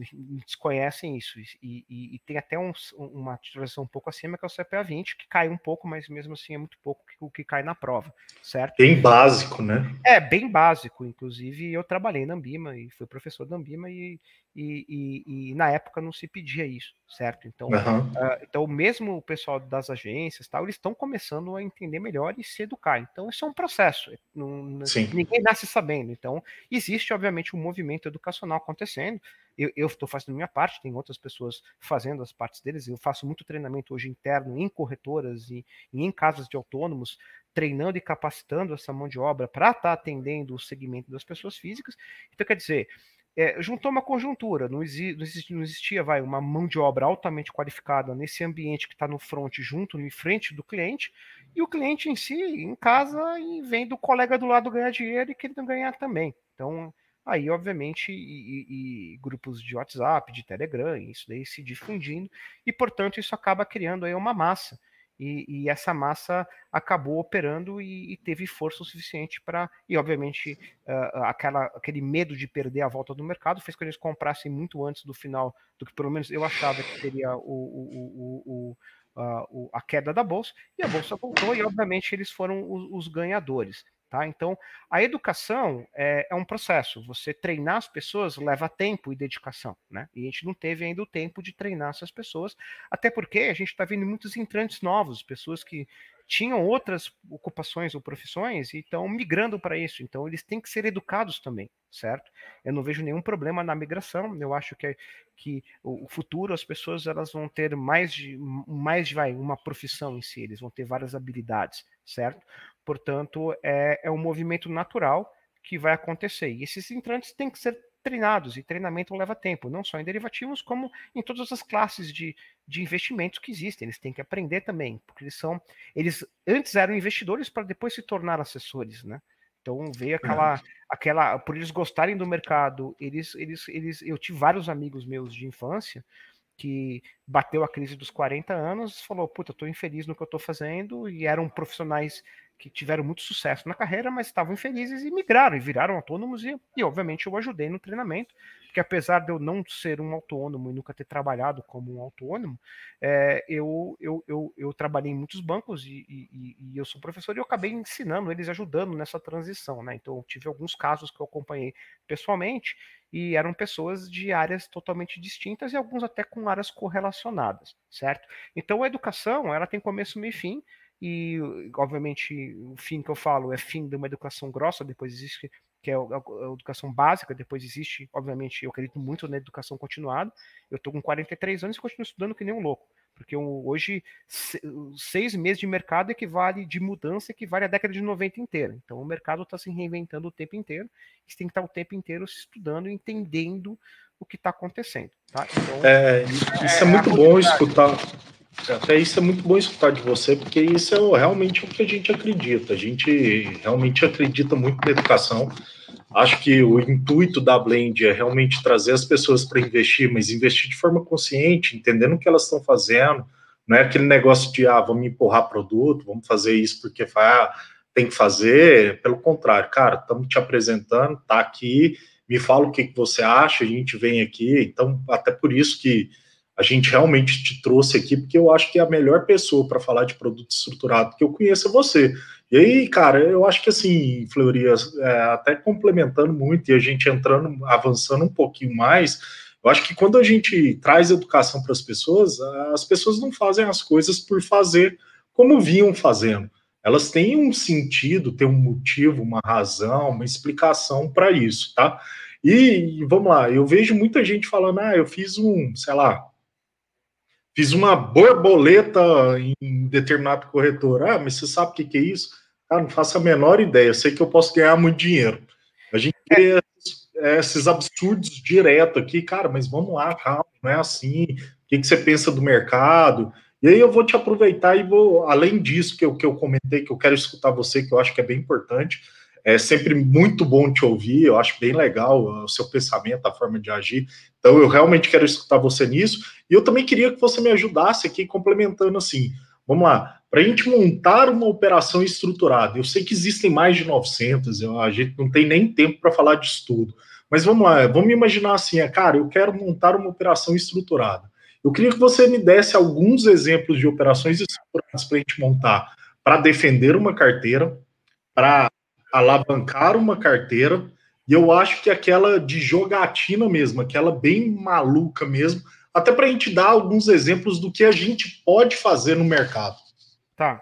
desconhecem isso e, e, e tem até um, uma titulação um pouco acima que é o CPA 20 que cai um pouco, mas mesmo assim é muito pouco o que, que cai na prova, certo? Bem básico, né? É bem básico, inclusive eu trabalhei na Ambima e fui professor da Ambima e, e, e, na época não se pedia isso, certo? Então, uhum. uh, então mesmo o pessoal das agências, tal, eles estão começando a entender melhor e se educar. Então isso é um processo. Não, ninguém nasce sabendo. Então existe obviamente um movimento educacional acontecendo. Eu estou fazendo minha parte, tem outras pessoas fazendo as partes deles. Eu faço muito treinamento hoje interno em corretoras e, e em casas de autônomos, treinando e capacitando essa mão de obra para estar tá atendendo o segmento das pessoas físicas. Então, quer dizer, é, juntou uma conjuntura, não, exi, não, existia, não, existia, vai, uma mão de obra altamente qualificada nesse ambiente que está no front, junto, em frente do cliente, e o cliente em si, em casa, e vendo o colega do lado ganhar dinheiro e querendo ganhar também. Então, Aí, obviamente, e, e, grupos de WhatsApp, de Telegram, isso daí se difundindo, e portanto isso acaba criando aí uma massa. E, e essa massa acabou operando e, e teve força o suficiente para. E, obviamente, uh, aquela, aquele medo de perder a volta do mercado fez com que eles comprassem muito antes do final do que, pelo menos, eu achava que seria o, o, o, o a queda da bolsa, e a bolsa voltou, e obviamente eles foram os, os ganhadores. Tá? Então, a educação é, é, um processo. Você treinar as pessoas leva tempo e dedicação. Né? E a gente não teve ainda o tempo de treinar essas pessoas, até porque a gente está vendo muitos entrantes novos, pessoas que tinham outras ocupações ou profissões e estão migrando para isso. Então, eles têm que ser educados também, certo? Eu não vejo nenhum problema na migração. Eu acho que, que o futuro, as pessoas elas vão ter mais de, mais vai, uma profissão em si, eles vão ter várias habilidades, certo? Portanto, é, é um movimento natural que vai acontecer. E esses entrantes têm que ser treinados, e treinamento leva tempo, não só em derivativos, como em todas as classes de, de investimentos que existem. Eles têm que aprender também, porque eles são. Eles antes eram investidores para depois se tornar assessores, né? Então veio aquela, aquela, por eles gostarem do mercado, eles, eles, eles, eu tive vários amigos meus de infância que bateu a crise dos 40 anos, falou, puta, eu tô infeliz no que eu tô fazendo, e eram profissionais que tiveram muito sucesso na carreira, mas estavam infelizes e migraram e viraram autônomos. E, e, obviamente, eu ajudei no treinamento, porque apesar de eu não ser um autônomo e nunca ter trabalhado como um autônomo, é, eu, eu, eu, eu, trabalhei em muitos bancos e, e, e, eu sou professor e eu acabei ensinando eles, ajudando nessa transição. Né? Então, tive alguns casos que eu acompanhei pessoalmente e eram pessoas de áreas totalmente distintas e alguns até com áreas correlacionadas, certo? Então, a educação, ela tem começo, meio e fim, e obviamente o fim que eu falo é fim de uma educação grossa, depois existe que é a educação básica, depois existe, obviamente, eu acredito muito na educação continuada. Eu estou com 43 anos e continuo estudando que nem um louco. Porque hoje, seis meses de mercado equivale, de mudança, equivale à década de 90 inteira. Então, o mercado está se reinventando o tempo inteiro. Você tem que estar o tempo inteiro se estudando, entendendo o que está acontecendo. Tá? Então, é, isso é, é muito bom escutar. Até isso é muito bom escutar de você, porque isso é realmente o que a gente acredita. A gente realmente acredita muito na educação. Acho que o intuito da Blend é realmente trazer as pessoas para investir, mas investir de forma consciente, entendendo o que elas estão fazendo. Não é aquele negócio de, ah, vamos empurrar produto, vamos fazer isso porque ah, tem que fazer. Pelo contrário, cara, estamos te apresentando, tá aqui, me fala o que, que você acha, a gente vem aqui. Então, até por isso que a gente realmente te trouxe aqui, porque eu acho que é a melhor pessoa para falar de produto estruturado que eu conheço é você. E aí, cara, eu acho que assim, Fleuria, é, até complementando muito e a gente entrando, avançando um pouquinho mais, eu acho que quando a gente traz educação para as pessoas, as pessoas não fazem as coisas por fazer como vinham fazendo. Elas têm um sentido, têm um motivo, uma razão, uma explicação para isso, tá? E vamos lá, eu vejo muita gente falando, ah, eu fiz um, sei lá, fiz uma borboleta em determinado corretor. Ah, mas você sabe o que, que é isso? Ah, não faço a menor ideia. Eu sei que eu posso ganhar muito dinheiro. A gente vê esses absurdos direto aqui, cara, mas vamos lá, calma, não é assim. O que, que você pensa do mercado? E aí eu vou te aproveitar e vou, além disso que eu, que eu comentei, que eu quero escutar você, que eu acho que é bem importante, é sempre muito bom te ouvir, eu acho bem legal o seu pensamento, a forma de agir. Então, eu realmente quero escutar você nisso. E eu também queria que você me ajudasse aqui, complementando assim. Vamos lá, para a gente montar uma operação estruturada. Eu sei que existem mais de 900, eu, a gente não tem nem tempo para falar disso tudo. Mas vamos lá, vamos imaginar assim, é, cara, eu quero montar uma operação estruturada. Eu queria que você me desse alguns exemplos de operações estruturadas para a gente montar para defender uma carteira, para alavancar uma carteira, e eu acho que aquela de jogatina mesmo, aquela bem maluca mesmo, até para a gente dar alguns exemplos do que a gente pode fazer no mercado. Tá.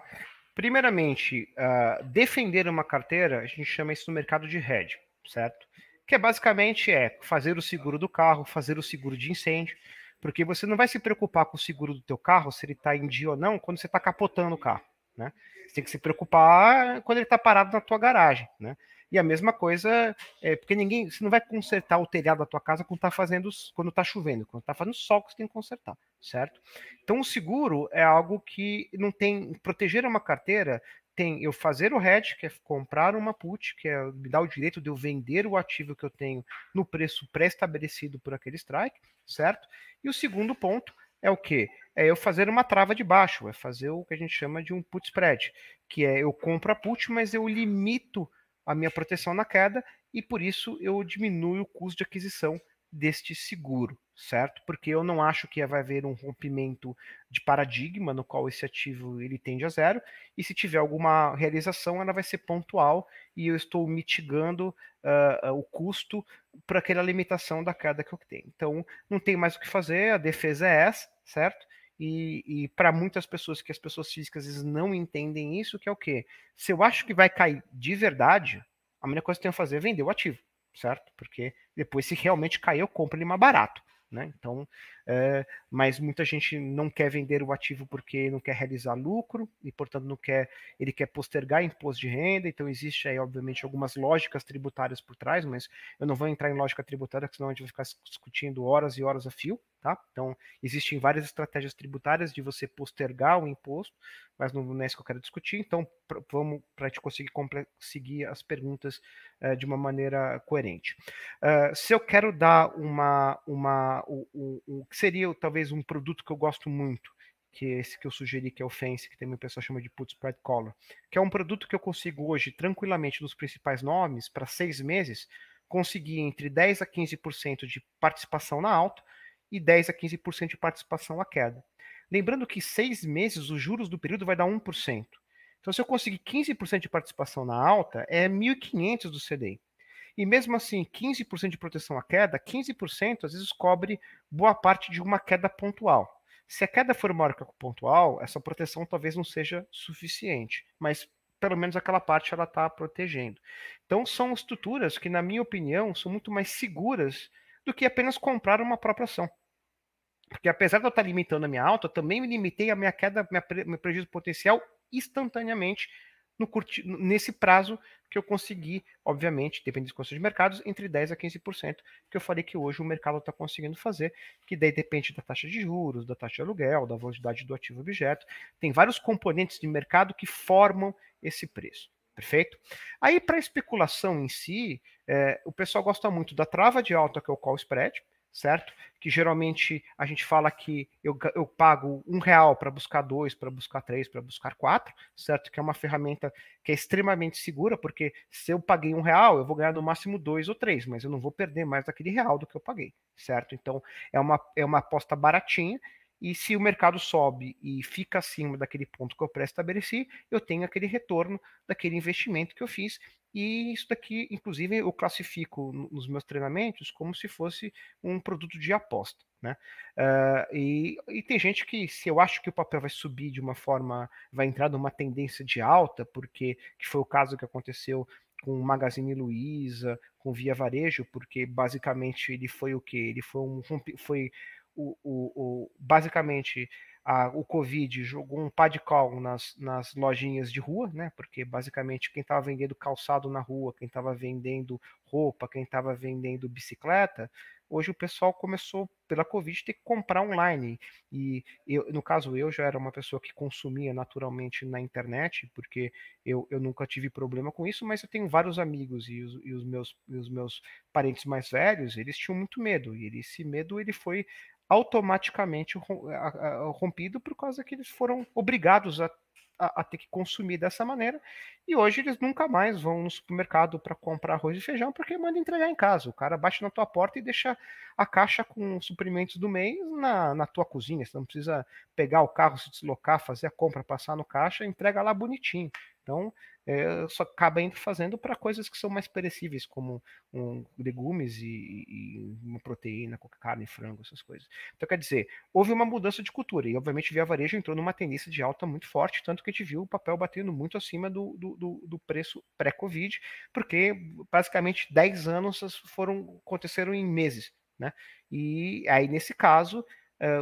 Primeiramente, uh, defender uma carteira, a gente chama isso no mercado de hedge, certo? Que é basicamente é fazer o seguro do carro, fazer o seguro de incêndio, porque você não vai se preocupar com o seguro do teu carro, se ele está em dia ou não, quando você está capotando o carro, né? Você tem que se preocupar quando ele está parado na tua garagem, né? E a mesma coisa, é, porque ninguém, você não vai consertar o telhado da tua casa quando está fazendo, quando está chovendo, quando está fazendo sol que você tem que consertar, certo? Então o seguro é algo que não tem proteger uma carteira tem eu fazer o hedge, que é comprar uma put, que é me dar o direito de eu vender o ativo que eu tenho no preço pré-estabelecido por aquele strike, certo? E o segundo ponto é o que? É eu fazer uma trava de baixo, é fazer o que a gente chama de um put spread, que é eu compro a put, mas eu limito a minha proteção na queda e por isso eu diminuo o custo de aquisição deste seguro, certo? Porque eu não acho que vai haver um rompimento de paradigma no qual esse ativo ele tende a zero e se tiver alguma realização ela vai ser pontual e eu estou mitigando uh, o custo para aquela limitação da queda que eu tenho. Então não tem mais o que fazer, a defesa é essa, certo? E, e para muitas pessoas que as pessoas físicas não entendem isso, que é o quê? Se eu acho que vai cair de verdade, a melhor coisa que eu tenho que fazer é vender o ativo, certo? Porque depois, se realmente cair, eu compro ele mais barato. Né? Então, é, mas muita gente não quer vender o ativo porque não quer realizar lucro e, portanto, não quer, ele quer postergar imposto de renda. Então, existe aí, obviamente, algumas lógicas tributárias por trás, mas eu não vou entrar em lógica tributária, senão a gente vai ficar discutindo horas e horas a fio. Tá? Então, existem várias estratégias tributárias de você postergar o imposto, mas não é isso que eu quero discutir. Então, vamos para a gente conseguir seguir as perguntas uh, de uma maneira coerente. Uh, se eu quero dar uma, uma o, o, o, que seria talvez um produto que eu gosto muito, que é esse que eu sugeri, que é o Fence, que também o pessoal chama de Put Spread Collar, que é um produto que eu consigo hoje, tranquilamente, nos principais nomes, para seis meses, conseguir entre 10% a 15% de participação na alta e 10 a 15% de participação à queda. Lembrando que seis meses, os juros do período vai dar 1%. Então, se eu conseguir 15% de participação na alta, é 1.500 do CDI. E mesmo assim, 15% de proteção à queda, 15% às vezes cobre boa parte de uma queda pontual. Se a queda for maior que a pontual, essa proteção talvez não seja suficiente, mas pelo menos aquela parte ela está protegendo. Então, são estruturas que, na minha opinião, são muito mais seguras do que apenas comprar uma própria ação. Porque apesar de eu estar limitando a minha alta, eu também me limitei a minha queda, meu prejuízo potencial instantaneamente no curti, nesse prazo que eu consegui, obviamente, dependendo dos custos de mercados, entre 10% a 15%, que eu falei que hoje o mercado está conseguindo fazer, que daí depende da taxa de juros, da taxa de aluguel, da velocidade do ativo objeto. Tem vários componentes de mercado que formam esse preço. Perfeito? Aí, para especulação em si, é, o pessoal gosta muito da trava de alta, que é o call spread, certo? Que geralmente a gente fala que eu, eu pago um real para buscar dois, para buscar três, para buscar quatro, certo? Que é uma ferramenta que é extremamente segura, porque se eu paguei um real, eu vou ganhar no máximo dois ou três, mas eu não vou perder mais daquele real do que eu paguei, certo? Então é uma, é uma aposta baratinha. E se o mercado sobe e fica acima daquele ponto que eu pré-estabeleci, eu tenho aquele retorno daquele investimento que eu fiz e isso daqui, inclusive, eu classifico nos meus treinamentos como se fosse um produto de aposta. Né? Uh, e, e, tem gente que, se eu acho que o papel vai subir de uma forma, vai entrar numa tendência de alta, porque que foi o caso que aconteceu com o Magazine Luiza, com Via Varejo, porque basicamente ele foi o que? Ele foi um foi o, o, o basicamente a, o Covid jogou um pá de cal nas, nas lojinhas de rua, né? Porque basicamente quem estava vendendo calçado na rua, quem estava vendendo roupa, quem estava vendendo bicicleta, hoje o pessoal começou pela Covid ter que comprar online. E eu, no caso, eu já era uma pessoa que consumia naturalmente na internet, porque eu, eu nunca tive problema com isso, mas eu tenho vários amigos e os, e os meus, e os meus parentes mais velhos, eles tinham muito medo. E esse medo ele foi automaticamente rompido por causa que eles foram obrigados a, a, a, ter que consumir dessa maneira. E hoje eles nunca mais vão no supermercado para comprar arroz e feijão porque manda entregar em casa. O cara bate na tua porta e deixa a caixa com suprimentos do mês na, na tua cozinha. Você não precisa pegar o carro, se deslocar, fazer a compra, passar no caixa, entrega lá bonitinho. Então, é, só acaba indo fazendo para coisas que são mais perecíveis, como um, legumes e, e, uma proteína, carne, frango, essas coisas. Então, quer dizer, houve uma mudança de cultura, e obviamente Via Varejo entrou numa tendência de alta muito forte, tanto que a gente viu o papel batendo muito acima do, do, do, do preço pré-Covid, porque basicamente 10 anos foram aconteceram em meses. Né? E aí, nesse caso,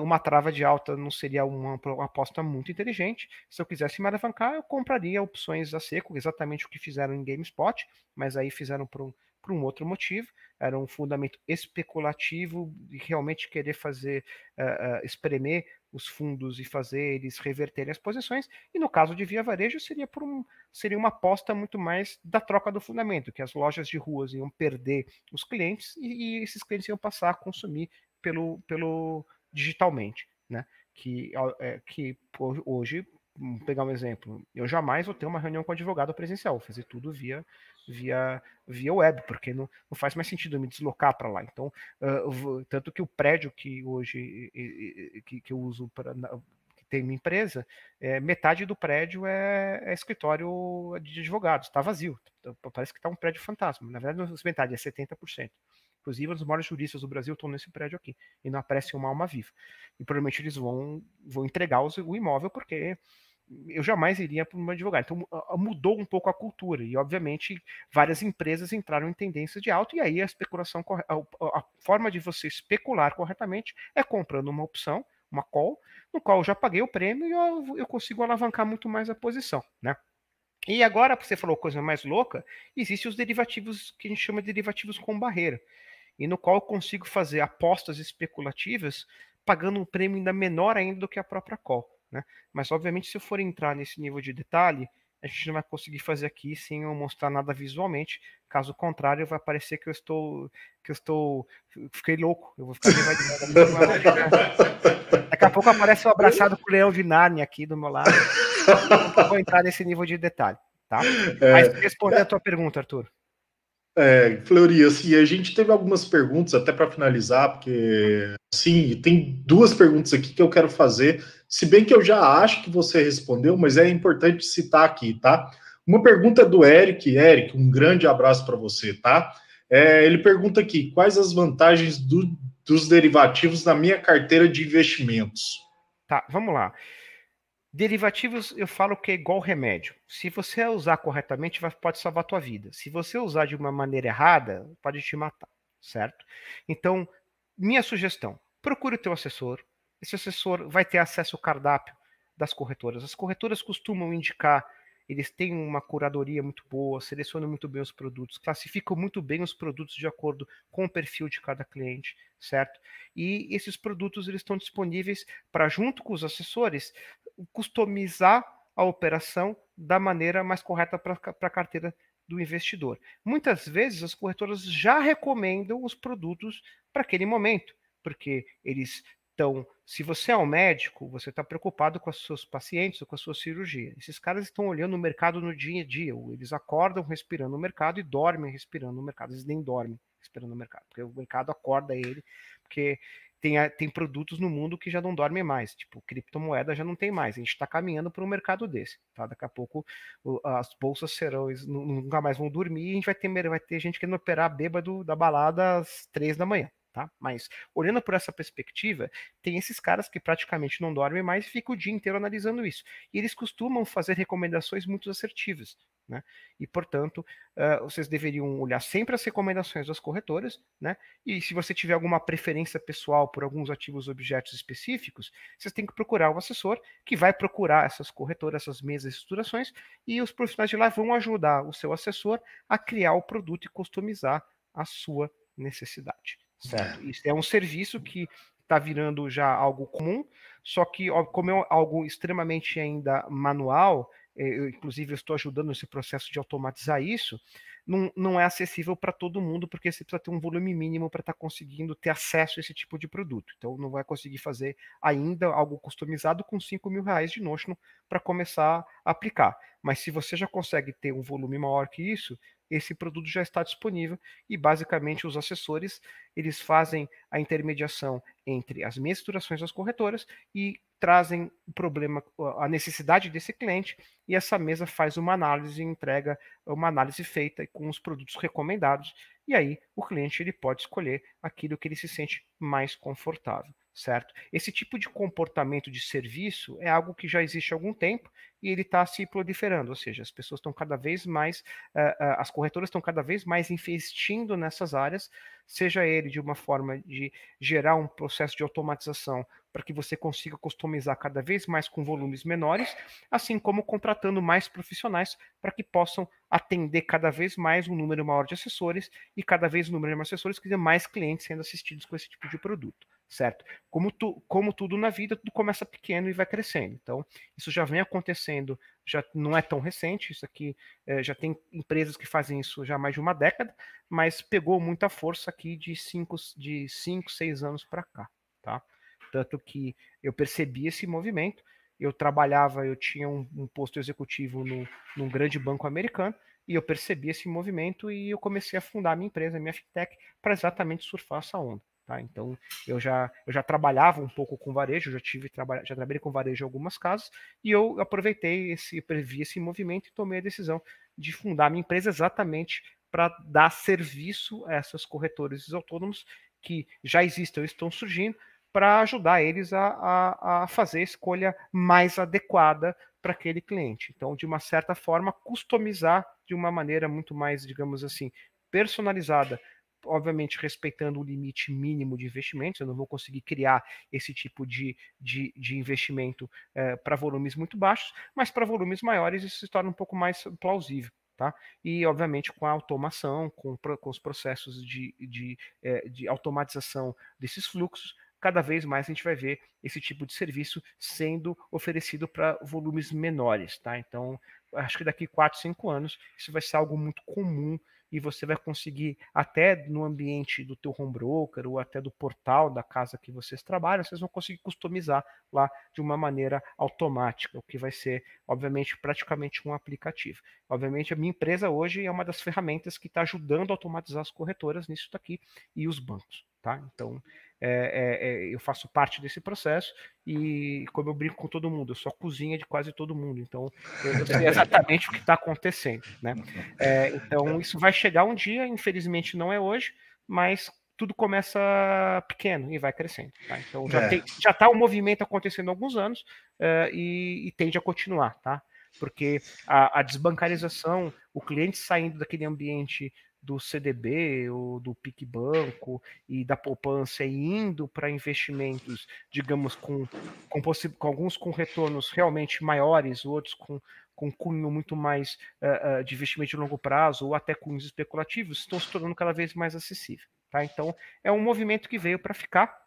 uma trava de alta não seria uma, uma, aposta muito inteligente. Se eu quisesse me alavancar, eu compraria opções a seco, exatamente o que fizeram em GameSpot, mas aí fizeram por um, por um outro motivo. Era um fundamento especulativo de realmente querer fazer, uh, uh, espremer os fundos e fazer eles reverterem as posições. E no caso de Via Varejo, seria, por um, seria uma aposta muito mais da troca do fundamento, que as lojas de ruas iam perder os clientes e, e esses clientes iam passar a consumir pelo, pelo digitalmente, né? Que, é, que hoje, vamos pegar um exemplo, eu jamais vou ter uma reunião com advogado presencial, vou fazer tudo via via via web, porque não, não faz mais sentido eu me deslocar para lá. Então, uh, tanto que o prédio que hoje que, que eu uso para tem minha empresa, é, metade do prédio é, é escritório de advogados, está vazio. Parece que está um prédio fantasma. Na verdade, metade, é 70%. Inclusive, os maiores juristas do Brasil estão nesse prédio aqui e não aparece uma alma viva. E provavelmente eles vão, vão entregar os, o imóvel porque eu jamais iria para um advogado. Então mudou um pouco a cultura e, obviamente, várias empresas entraram em tendência de alto e aí a especulação, a forma de você especular corretamente é comprando uma opção, uma call, no qual eu já paguei o prêmio e eu, eu consigo alavancar muito mais a posição, né? E agora, você falou coisa mais louca, existem os derivativos que a gente chama de derivativos com barreira e no qual eu consigo fazer apostas especulativas pagando um prêmio ainda menor ainda do que a própria call. Né? Mas, obviamente, se eu for entrar nesse nível de detalhe, a gente não vai conseguir fazer aqui sem eu mostrar nada visualmente. Caso contrário, vai parecer que eu estou. que eu estou. Fiquei louco. Eu vou ficar Daqui a pouco aparece o um abraçado com o leão de Narnia aqui do meu lado. Eu vou entrar nesse nível de detalhe. Tá? É, Mas respondendo a tua pergunta, Arthur. É, Fleury, assim, a gente teve algumas perguntas até para finalizar, porque sim, tem duas perguntas aqui que eu quero fazer, se bem que eu já acho que você respondeu, mas é importante citar aqui, tá? Uma pergunta do Eric, Eric, um grande abraço para você, tá? É, ele pergunta aqui: quais as vantagens do, dos derivativos na minha carteira de investimentos? Tá, vamos lá. Derivativos, eu falo que é igual remédio. Se você usar corretamente, vai, pode salvar a tua vida. Se você usar de uma maneira errada, pode te matar, certo? Então, minha sugestão, procure o teu assessor, esse assessor vai ter acesso ao cardápio das corretoras. As corretoras costumam indicar, eles têm uma curadoria muito boa, selecionam muito bem os produtos, classificam muito bem os produtos de acordo com o perfil de cada cliente, certo? E esses produtos eles estão disponíveis para, junto com os assessores, customizar a operação da maneira mais correta para a carteira do investidor. Muitas vezes as corretoras já recomendam os produtos para aquele momento, porque eles estão. Se você é um médico, você está preocupado com os seus pacientes ou com a sua cirurgia. Esses caras estão olhando o mercado no dia a dia. Eles acordam respirando o mercado e dormem respirando o mercado. Eles nem dormem respirando o mercado, porque o mercado acorda ele, porque tem, tem produtos no mundo que já não dormem mais, tipo criptomoeda já não tem mais. A gente está caminhando para um mercado desse, tá? Daqui a pouco o, as bolsas serão, nunca mais vão dormir e a gente vai ter, vai ter gente querendo operar bêbado da balada às três da manhã. Tá? Mas olhando por essa perspectiva, tem esses caras que praticamente não dormem mais e ficam o dia inteiro analisando isso. E eles costumam fazer recomendações muito assertivas. Né? E, portanto, uh, vocês deveriam olhar sempre as recomendações das corretoras, né? E se você tiver alguma preferência pessoal por alguns ativos objetos específicos, vocês têm que procurar o assessor que vai procurar essas corretoras, essas mesas estruturações, e os profissionais de lá vão ajudar o seu assessor a criar o produto e customizar a sua necessidade. Certo? Isso é um serviço que está virando já algo comum, só que como é algo extremamente ainda manual, eh, eu, inclusive estou ajudando nesse processo de automatizar isso, não, não é acessível para todo mundo, porque você precisa ter um volume mínimo para estar tá conseguindo ter acesso a esse tipo de produto. Então não vai conseguir fazer ainda algo customizado com 5 mil reais de Notion para começar a aplicar. Mas se você já consegue ter um volume maior que isso, esse produto já está disponível e basicamente os assessores eles fazem a intermediação entre as misturações das corretoras e trazem o problema, a necessidade desse cliente e essa mesa faz uma análise entrega uma análise feita com os produtos recomendados e aí o cliente ele pode escolher aquilo que ele se sente mais confortável certo? Esse tipo de comportamento de serviço é algo que já existe há algum tempo e ele está se proliferando, ou seja, as pessoas estão cada vez mais, uh, uh, as corretoras estão cada vez mais investindo nessas áreas, seja ele de uma forma de gerar um processo de automatização para que você consiga customizar cada vez mais com volumes menores, assim como contratando mais profissionais para que possam atender cada vez mais um número maior de assessores e cada vez um número de assessores que mais clientes sendo assistidos com esse tipo de produto certo? Como, tu, como tudo na vida, tudo começa pequeno e vai crescendo. Então, isso já vem acontecendo, já não é tão recente, isso aqui é, já tem empresas que fazem isso já há mais de uma década, mas pegou muita força aqui de cinco, de cinco seis anos para cá, tá? Tanto que eu percebi esse movimento, eu trabalhava, eu tinha um, um posto executivo no, num grande banco americano, e eu percebi esse movimento e eu comecei a fundar a minha empresa, a minha fintech, para exatamente surfar essa onda. Tá? Então, eu já, eu já trabalhava um pouco com varejo, já tive já trabalhei com varejo em algumas casas, e eu aproveitei esse, previ esse movimento e tomei a decisão de fundar minha empresa exatamente para dar serviço a essas corretores autônomos que já existem ou estão surgindo, para ajudar eles a, a, a, fazer a escolha mais adequada para aquele cliente. Então, de uma certa forma, customizar de uma maneira muito mais, digamos assim, personalizada obviamente respeitando o limite mínimo de investimentos, eu não vou conseguir criar esse tipo de, de, de investimento é, para volumes muito baixos, mas para volumes maiores isso se torna um pouco mais plausível. Tá? E, obviamente, com a automação, com, com os processos de, de, é, de automatização desses fluxos, cada vez mais a gente vai ver esse tipo de serviço sendo oferecido para volumes menores. Tá? Então, acho que daqui 4, 5 anos isso vai ser algo muito comum e você vai conseguir até no ambiente do teu home broker ou até do portal da casa que vocês trabalham, vocês vão conseguir customizar lá de uma maneira automática, o que vai ser, obviamente, praticamente um aplicativo. Obviamente, a minha empresa hoje é uma das ferramentas que está ajudando a automatizar as corretoras nisso daqui e os bancos, tá? Então, é, é, é, eu faço parte desse processo e, como eu brinco com todo mundo, eu sou a cozinha de quase todo mundo, então eu, sei exatamente o que está acontecendo. Né? É, então, isso vai chegar um dia, infelizmente não é hoje, mas tudo começa pequeno e vai crescendo. Tá? Então, já é. está o um movimento acontecendo há alguns anos uh, e, e, tende a continuar, tá? porque a, a desbancarização, o cliente saindo daquele ambiente do CDB ou do PicBanco e da poupança e indo para investimentos, digamos, com, com, com, alguns com retornos realmente maiores, outros com, com cunho muito mais uh, uh, de investimento de longo prazo ou até cunhos especulativos, estão se tornando cada vez mais acessíveis. Tá? Então, é um movimento que veio para ficar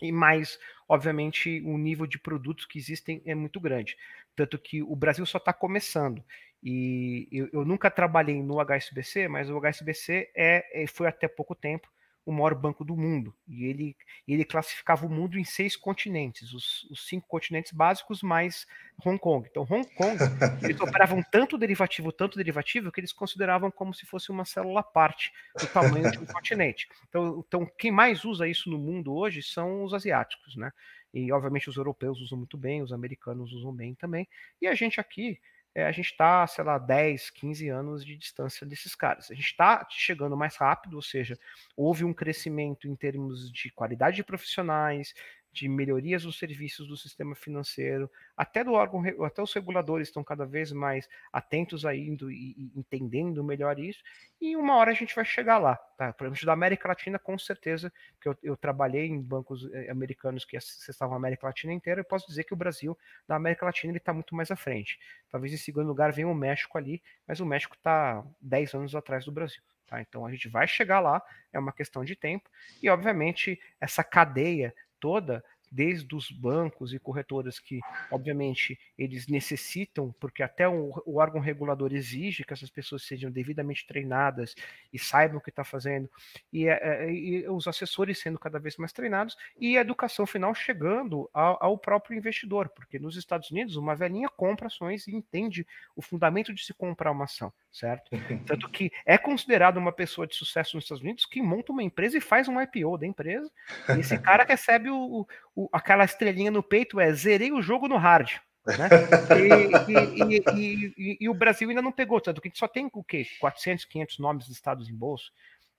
e mais, obviamente, o nível de produtos que existem é muito grande. Tanto que o Brasil só está começando. E eu, eu, nunca trabalhei no HSBC, mas o HSBC é, é, foi até pouco tempo o maior banco do mundo. E ele, ele classificava o mundo em seis continentes, os, os cinco continentes básicos mais Hong Kong. Então, Hong Kong, eles operavam tanto derivativo, tanto derivativo, que eles consideravam como se fosse uma célula à parte do tamanho de um continente. Então, então, quem mais usa isso no mundo hoje são os asiáticos, né? E, obviamente, os europeus usam muito bem, os americanos usam bem também. E a gente aqui, é, a gente está, sei lá, 10, 15 anos de distância desses caras. A gente está chegando mais rápido, ou seja, houve um crescimento em termos de qualidade de profissionais, de melhorias nos serviços do sistema financeiro, até do órgão, até os reguladores estão cada vez mais atentos a indo e, e entendendo melhor isso, e uma hora a gente vai chegar lá, tá? Por exemplo, da América Latina, com certeza, que eu, eu trabalhei em bancos eh, americanos que acessavam a América Latina inteira, eu posso dizer que o Brasil, da América Latina, ele está muito mais à frente. Talvez em segundo lugar venha o México ali, mas o México está 10 anos atrás do Brasil. Tá? Então a gente vai chegar lá, é uma questão de tempo, e obviamente essa cadeia toda, desde os bancos e corretoras que, obviamente, eles necessitam, porque até o, o órgão regulador exige que essas pessoas sejam devidamente treinadas e saibam o que está fazendo, e, é, é, e, os assessores sendo cada vez mais treinados, e a educação final chegando ao, ao, próprio investidor, porque nos Estados Unidos uma velhinha compra ações e entende o fundamento de se comprar uma ação certo? Tanto que é considerado uma pessoa de sucesso nos Estados Unidos que monta uma empresa e faz um IPO da empresa. E esse cara recebe o, o, aquela estrelinha no peito, é zerei o jogo no hard. Né? E, e, e, e, o Brasil ainda não pegou, tanto que só tem o quê? 400, 500 nomes listados em bolsa.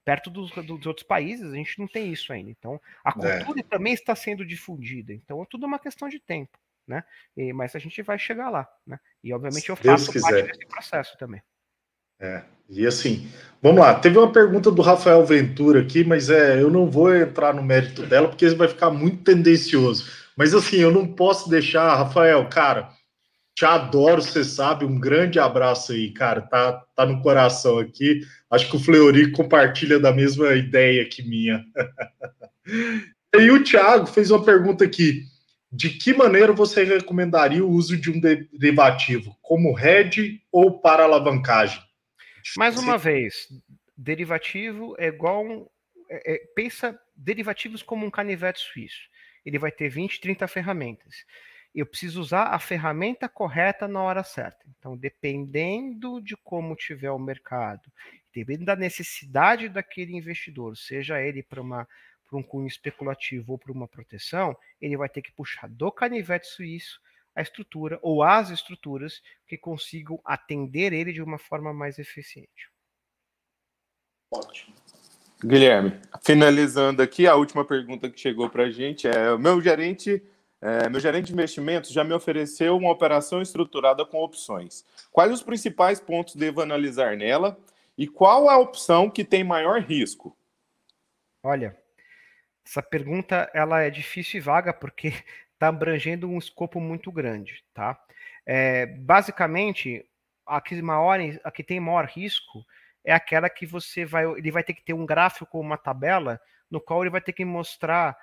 Perto dos, dos outros países, a gente não tem isso ainda. Então, a é. cultura é. também está sendo difundida. Então, é tudo uma questão de tempo. Né? Mas a gente vai chegar lá. Né? E, obviamente, eu faço parte desse processo também. É, e assim, vamos lá. Teve uma pergunta do Rafael Ventura aqui, mas é, eu não vou entrar no mérito dela porque vai ficar muito tendencioso. Mas assim, eu não posso deixar, Rafael, cara, te adoro, você sabe. Um grande abraço aí, cara. Tá, tá no coração aqui. Acho que o Fleury compartilha da mesma ideia que minha. e o Thiago fez uma pergunta aqui. De que maneira você recomendaria o uso de um derivativo? Como hedge ou para alavancagem? Mais uma vez, derivativo é igual. Um, é, é, pensa derivativos como um canivete suíço. Ele vai ter 20, 30 ferramentas. Eu preciso usar a ferramenta correta na hora certa. Então, dependendo de como tiver o mercado, dependendo da necessidade daquele investidor, seja ele para uma para um cunho especulativo ou para uma proteção, ele vai ter que puxar do canivete suíço a estrutura ou as estruturas que consigam atender ele de uma forma mais eficiente. Ótimo. Guilherme, finalizando aqui, a última pergunta que chegou para a gente é: o meu gerente, é, meu gerente de investimentos já me ofereceu uma operação estruturada com opções. Quais os principais pontos devo analisar nela e qual a opção que tem maior risco? Olha, essa pergunta ela é difícil e vaga porque está abrangendo um escopo muito grande, tá? É, basicamente, a que, maior, a que tem maior risco é aquela que você vai, ele vai ter que ter um gráfico, uma tabela, no qual ele vai ter que mostrar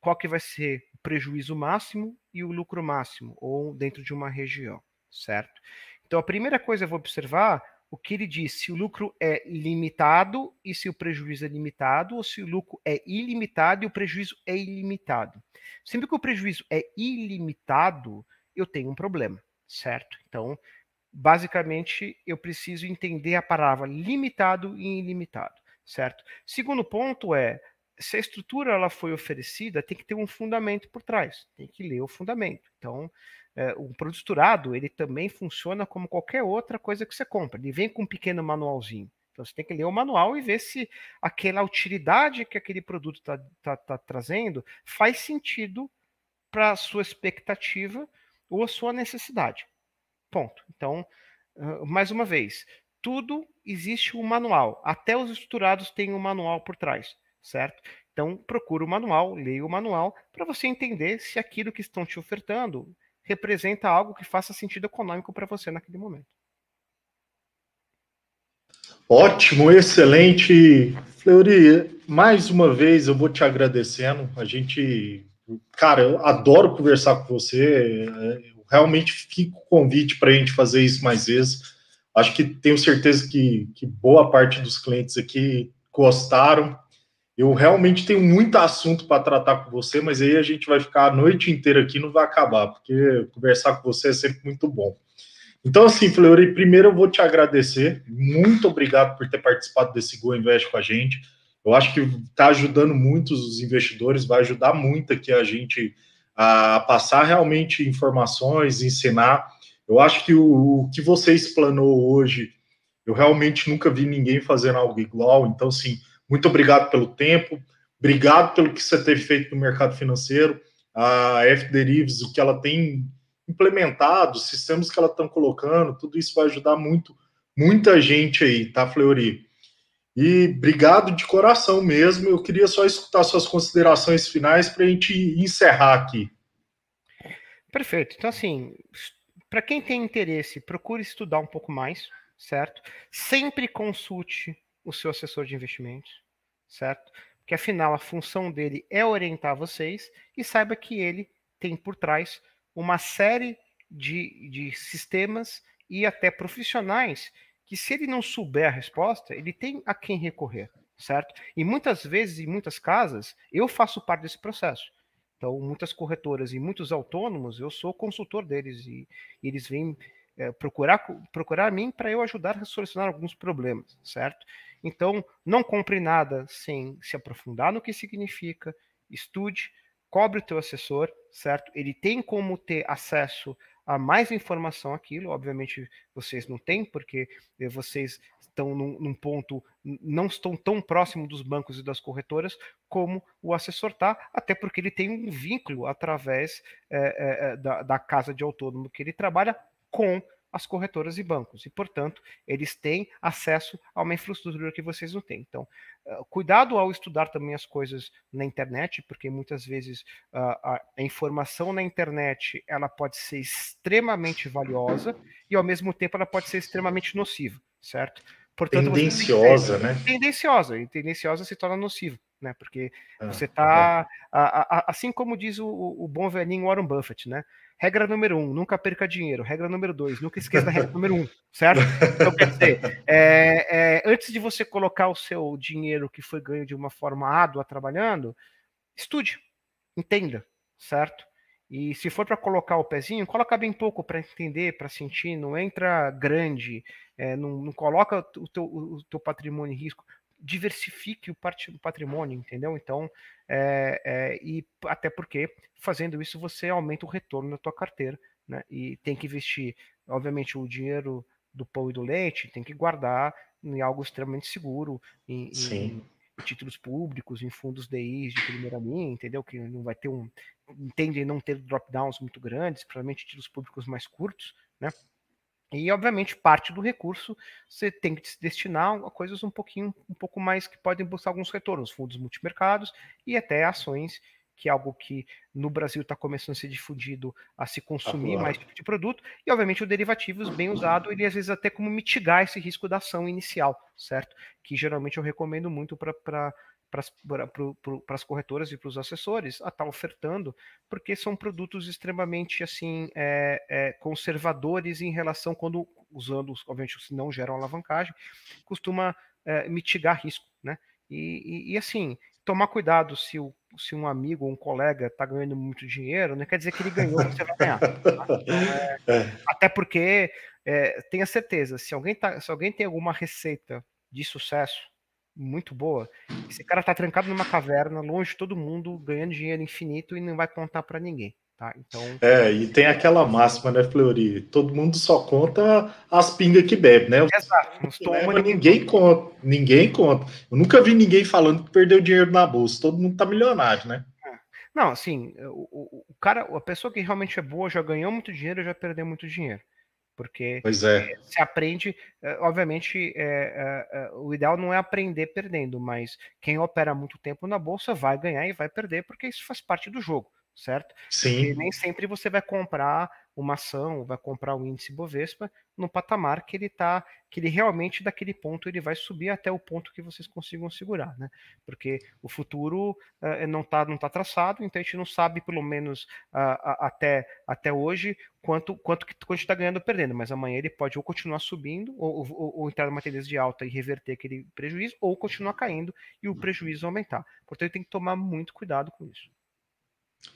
qual que vai ser o prejuízo máximo e o lucro máximo, ou dentro de uma região, certo? Então, a primeira coisa eu vou observar o que ele diz, se o lucro é limitado e se o prejuízo é limitado, ou se o lucro é ilimitado e o prejuízo é ilimitado. Sempre que o prejuízo é ilimitado, eu tenho um problema, certo? Então, basicamente, eu preciso entender a palavra limitado e ilimitado, certo? Segundo ponto é, se a estrutura ela foi oferecida, tem que ter um fundamento por trás, tem que ler o fundamento. Então, o produto estruturado ele também funciona como qualquer outra coisa que você compra. Ele vem com um pequeno manualzinho. Então você tem que ler o manual e ver se aquela utilidade que aquele produto está tá, tá trazendo faz sentido para a sua expectativa ou a sua necessidade. Ponto. Então, mais uma vez, tudo existe um manual. Até os estruturados têm um manual por trás, certo? Então, procura o manual, leia o manual, para você entender se aquilo que estão te ofertando representa algo que faça sentido econômico para você naquele momento. Ótimo, excelente. Fleury, mais uma vez eu vou te agradecendo. A gente, cara, eu adoro conversar com você. Eu realmente fico com convite para a gente fazer isso mais vezes. Acho que tenho certeza que, que boa parte dos clientes aqui gostaram. Eu realmente tenho muito assunto para tratar com você, mas aí a gente vai ficar a noite inteira aqui não vai acabar, porque conversar com você é sempre muito bom. Então, assim, Fleury, primeiro eu vou te agradecer. Muito obrigado por ter participado desse Go Invest com a gente. Eu acho que está ajudando muitos os investidores, vai ajudar muito aqui a gente a passar realmente informações, ensinar. Eu acho que o, o que você explanou hoje, eu realmente nunca vi ninguém fazendo algo igual. Então, assim, muito obrigado pelo tempo, obrigado pelo que você teve feito no mercado financeiro, a F Derivatives, o que ela tem implementado, os sistemas que ela está colocando, tudo isso vai ajudar muito, muita gente aí, tá, Fleury? E obrigado de coração mesmo. Eu queria só escutar suas considerações finais para a gente encerrar aqui. Perfeito. Então, assim, para quem tem interesse, procure estudar um pouco mais, certo? Sempre consulte o seu assessor de investimentos, certo? Porque afinal a função dele é orientar vocês e saiba que ele tem por trás uma série de, de sistemas e até profissionais que, se ele não souber a resposta, ele tem a quem recorrer, certo? E muitas vezes, em muitas casas, eu faço parte desse processo. Então, muitas corretoras e muitos autônomos, eu sou consultor deles e, e eles vêm é, procurar, procurar a mim para eu ajudar a solucionar alguns problemas, certo? Então, não compre nada sem se aprofundar no que significa, estude, cobre o teu assessor, certo? Ele tem como ter acesso a mais informação aquilo, obviamente vocês não têm, porque eh, vocês estão num, num, ponto, não estão tão próximo dos bancos e das corretoras como o assessor está, até porque ele tem um vínculo através é, é, da, da casa de autônomo que ele trabalha com as corretoras e bancos, e, portanto, eles têm acesso a uma infraestrutura que vocês não têm. Então, uh, cuidado ao estudar também as coisas na internet, porque muitas vezes uh, a, a, informação na internet ela pode ser extremamente valiosa e, ao mesmo tempo, ela pode ser extremamente nociva, certo? Portanto, tendenciosa, né? Tendenciosa, e tendenciosa se torna nociva né? Porque ah, você tá, tá assim como diz o, o, bom velhinho Warren Buffett, né? Regra número um, nunca perca dinheiro. Regra número dois, nunca esqueça da regra número um, certo? Então, quer dizer, é, é, antes de você colocar o seu dinheiro que foi ganho de uma forma árdua trabalhando, estude, entenda, certo? E se for para colocar o pezinho, coloca bem pouco para entender, para sentir, não entra grande, é, não, não, coloca o teu, o teu patrimônio em risco diversifique o patrimônio, entendeu? Então, é, é, e até porque fazendo isso você aumenta o retorno da tua carteira, né? E tem que investir, obviamente, o dinheiro do pão e do leite tem que guardar em algo extremamente seguro, em, em títulos públicos, em fundos DIs de primeira linha, entendeu? Que não vai ter um, entendem não ter drop-downs muito grandes, provavelmente títulos públicos mais curtos, né? E, obviamente, parte do recurso você tem que se destinar a coisas um pouquinho, um pouco mais que podem buscar alguns retornos, fundos multimercados e até ações, que é algo que no Brasil está começando a ser difundido a se consumir mais tipo de produto, e obviamente o derivativos bem usado, ele às vezes até como mitigar esse risco da ação inicial, certo? Que geralmente eu recomendo muito para para as corretoras e para os assessores a estar tá ofertando, porque são produtos extremamente assim é, é, conservadores em relação quando usando, obviamente, se não geram alavancagem, costuma é, mitigar risco, né? E, e, e, assim, tomar cuidado se, o, se um amigo ou um colega está ganhando muito dinheiro, não quer dizer que ele ganhou, você vai ganhar. Tá? Então, é, é. até porque é, tenha certeza, se alguém, tá, se alguém tem alguma receita de sucesso muito boa. Esse cara tá trancado numa caverna, longe de todo mundo, ganhando dinheiro infinito e não vai contar para ninguém. Tá? Então... É, e tem aquela máxima, né, Fleury? Todo mundo só conta as pingas que bebe, né? Exato. Leva, ninguém conta. Ninguém conta. Eu nunca vi ninguém falando que perdeu dinheiro na bolsa. Todo mundo tá milionário, né? É. Não, assim, o, o, cara, a pessoa que realmente é boa já ganhou muito dinheiro, já perdeu muito dinheiro. Porque pois é. se aprende, obviamente, é, é, o ideal não é aprender perdendo, mas quem opera muito tempo na bolsa vai ganhar e vai perder, porque isso faz parte do jogo certo? Sim. Porque nem sempre você vai comprar uma ação, vai comprar um índice Bovespa no patamar que ele está, que ele realmente daquele ponto ele vai subir até o ponto que vocês consigam segurar, né? Porque o futuro uh, não está não tá traçado, então a gente não sabe pelo menos uh, até, até hoje quanto quanto que quanto está ganhando ou perdendo, mas amanhã ele pode ou continuar subindo ou, ou, ou entrar numa tendência de alta e reverter aquele prejuízo, ou continuar caindo e o prejuízo aumentar. Portanto, tem que tomar muito cuidado com isso.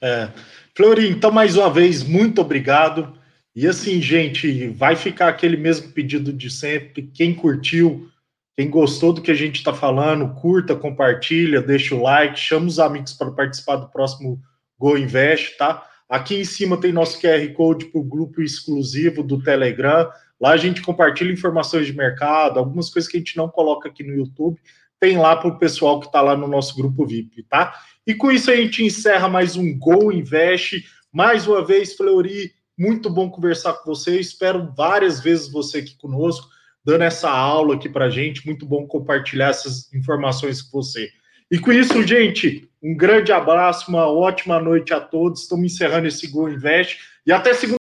É. Flori, então, mais uma vez, muito obrigado. E assim, gente, vai ficar aquele mesmo pedido de sempre. Quem curtiu, quem gostou do que a gente está falando, curta, compartilha, deixa o like, chama os amigos para participar do próximo Go Invest, tá? Aqui em cima tem nosso QR Code para o grupo exclusivo do Telegram. Lá a gente compartilha informações de mercado, algumas coisas que a gente não coloca aqui no YouTube, tem lá para o pessoal que está lá no nosso grupo VIP, tá? E com isso a gente encerra mais um Gol Invest. Mais uma vez, Fleury, muito bom conversar com você. Espero várias vezes você aqui conosco, dando essa aula aqui para gente. Muito bom compartilhar essas informações com você. E com isso, gente, um grande abraço, uma ótima noite a todos. Estamos encerrando esse Gol Invest e até segunda.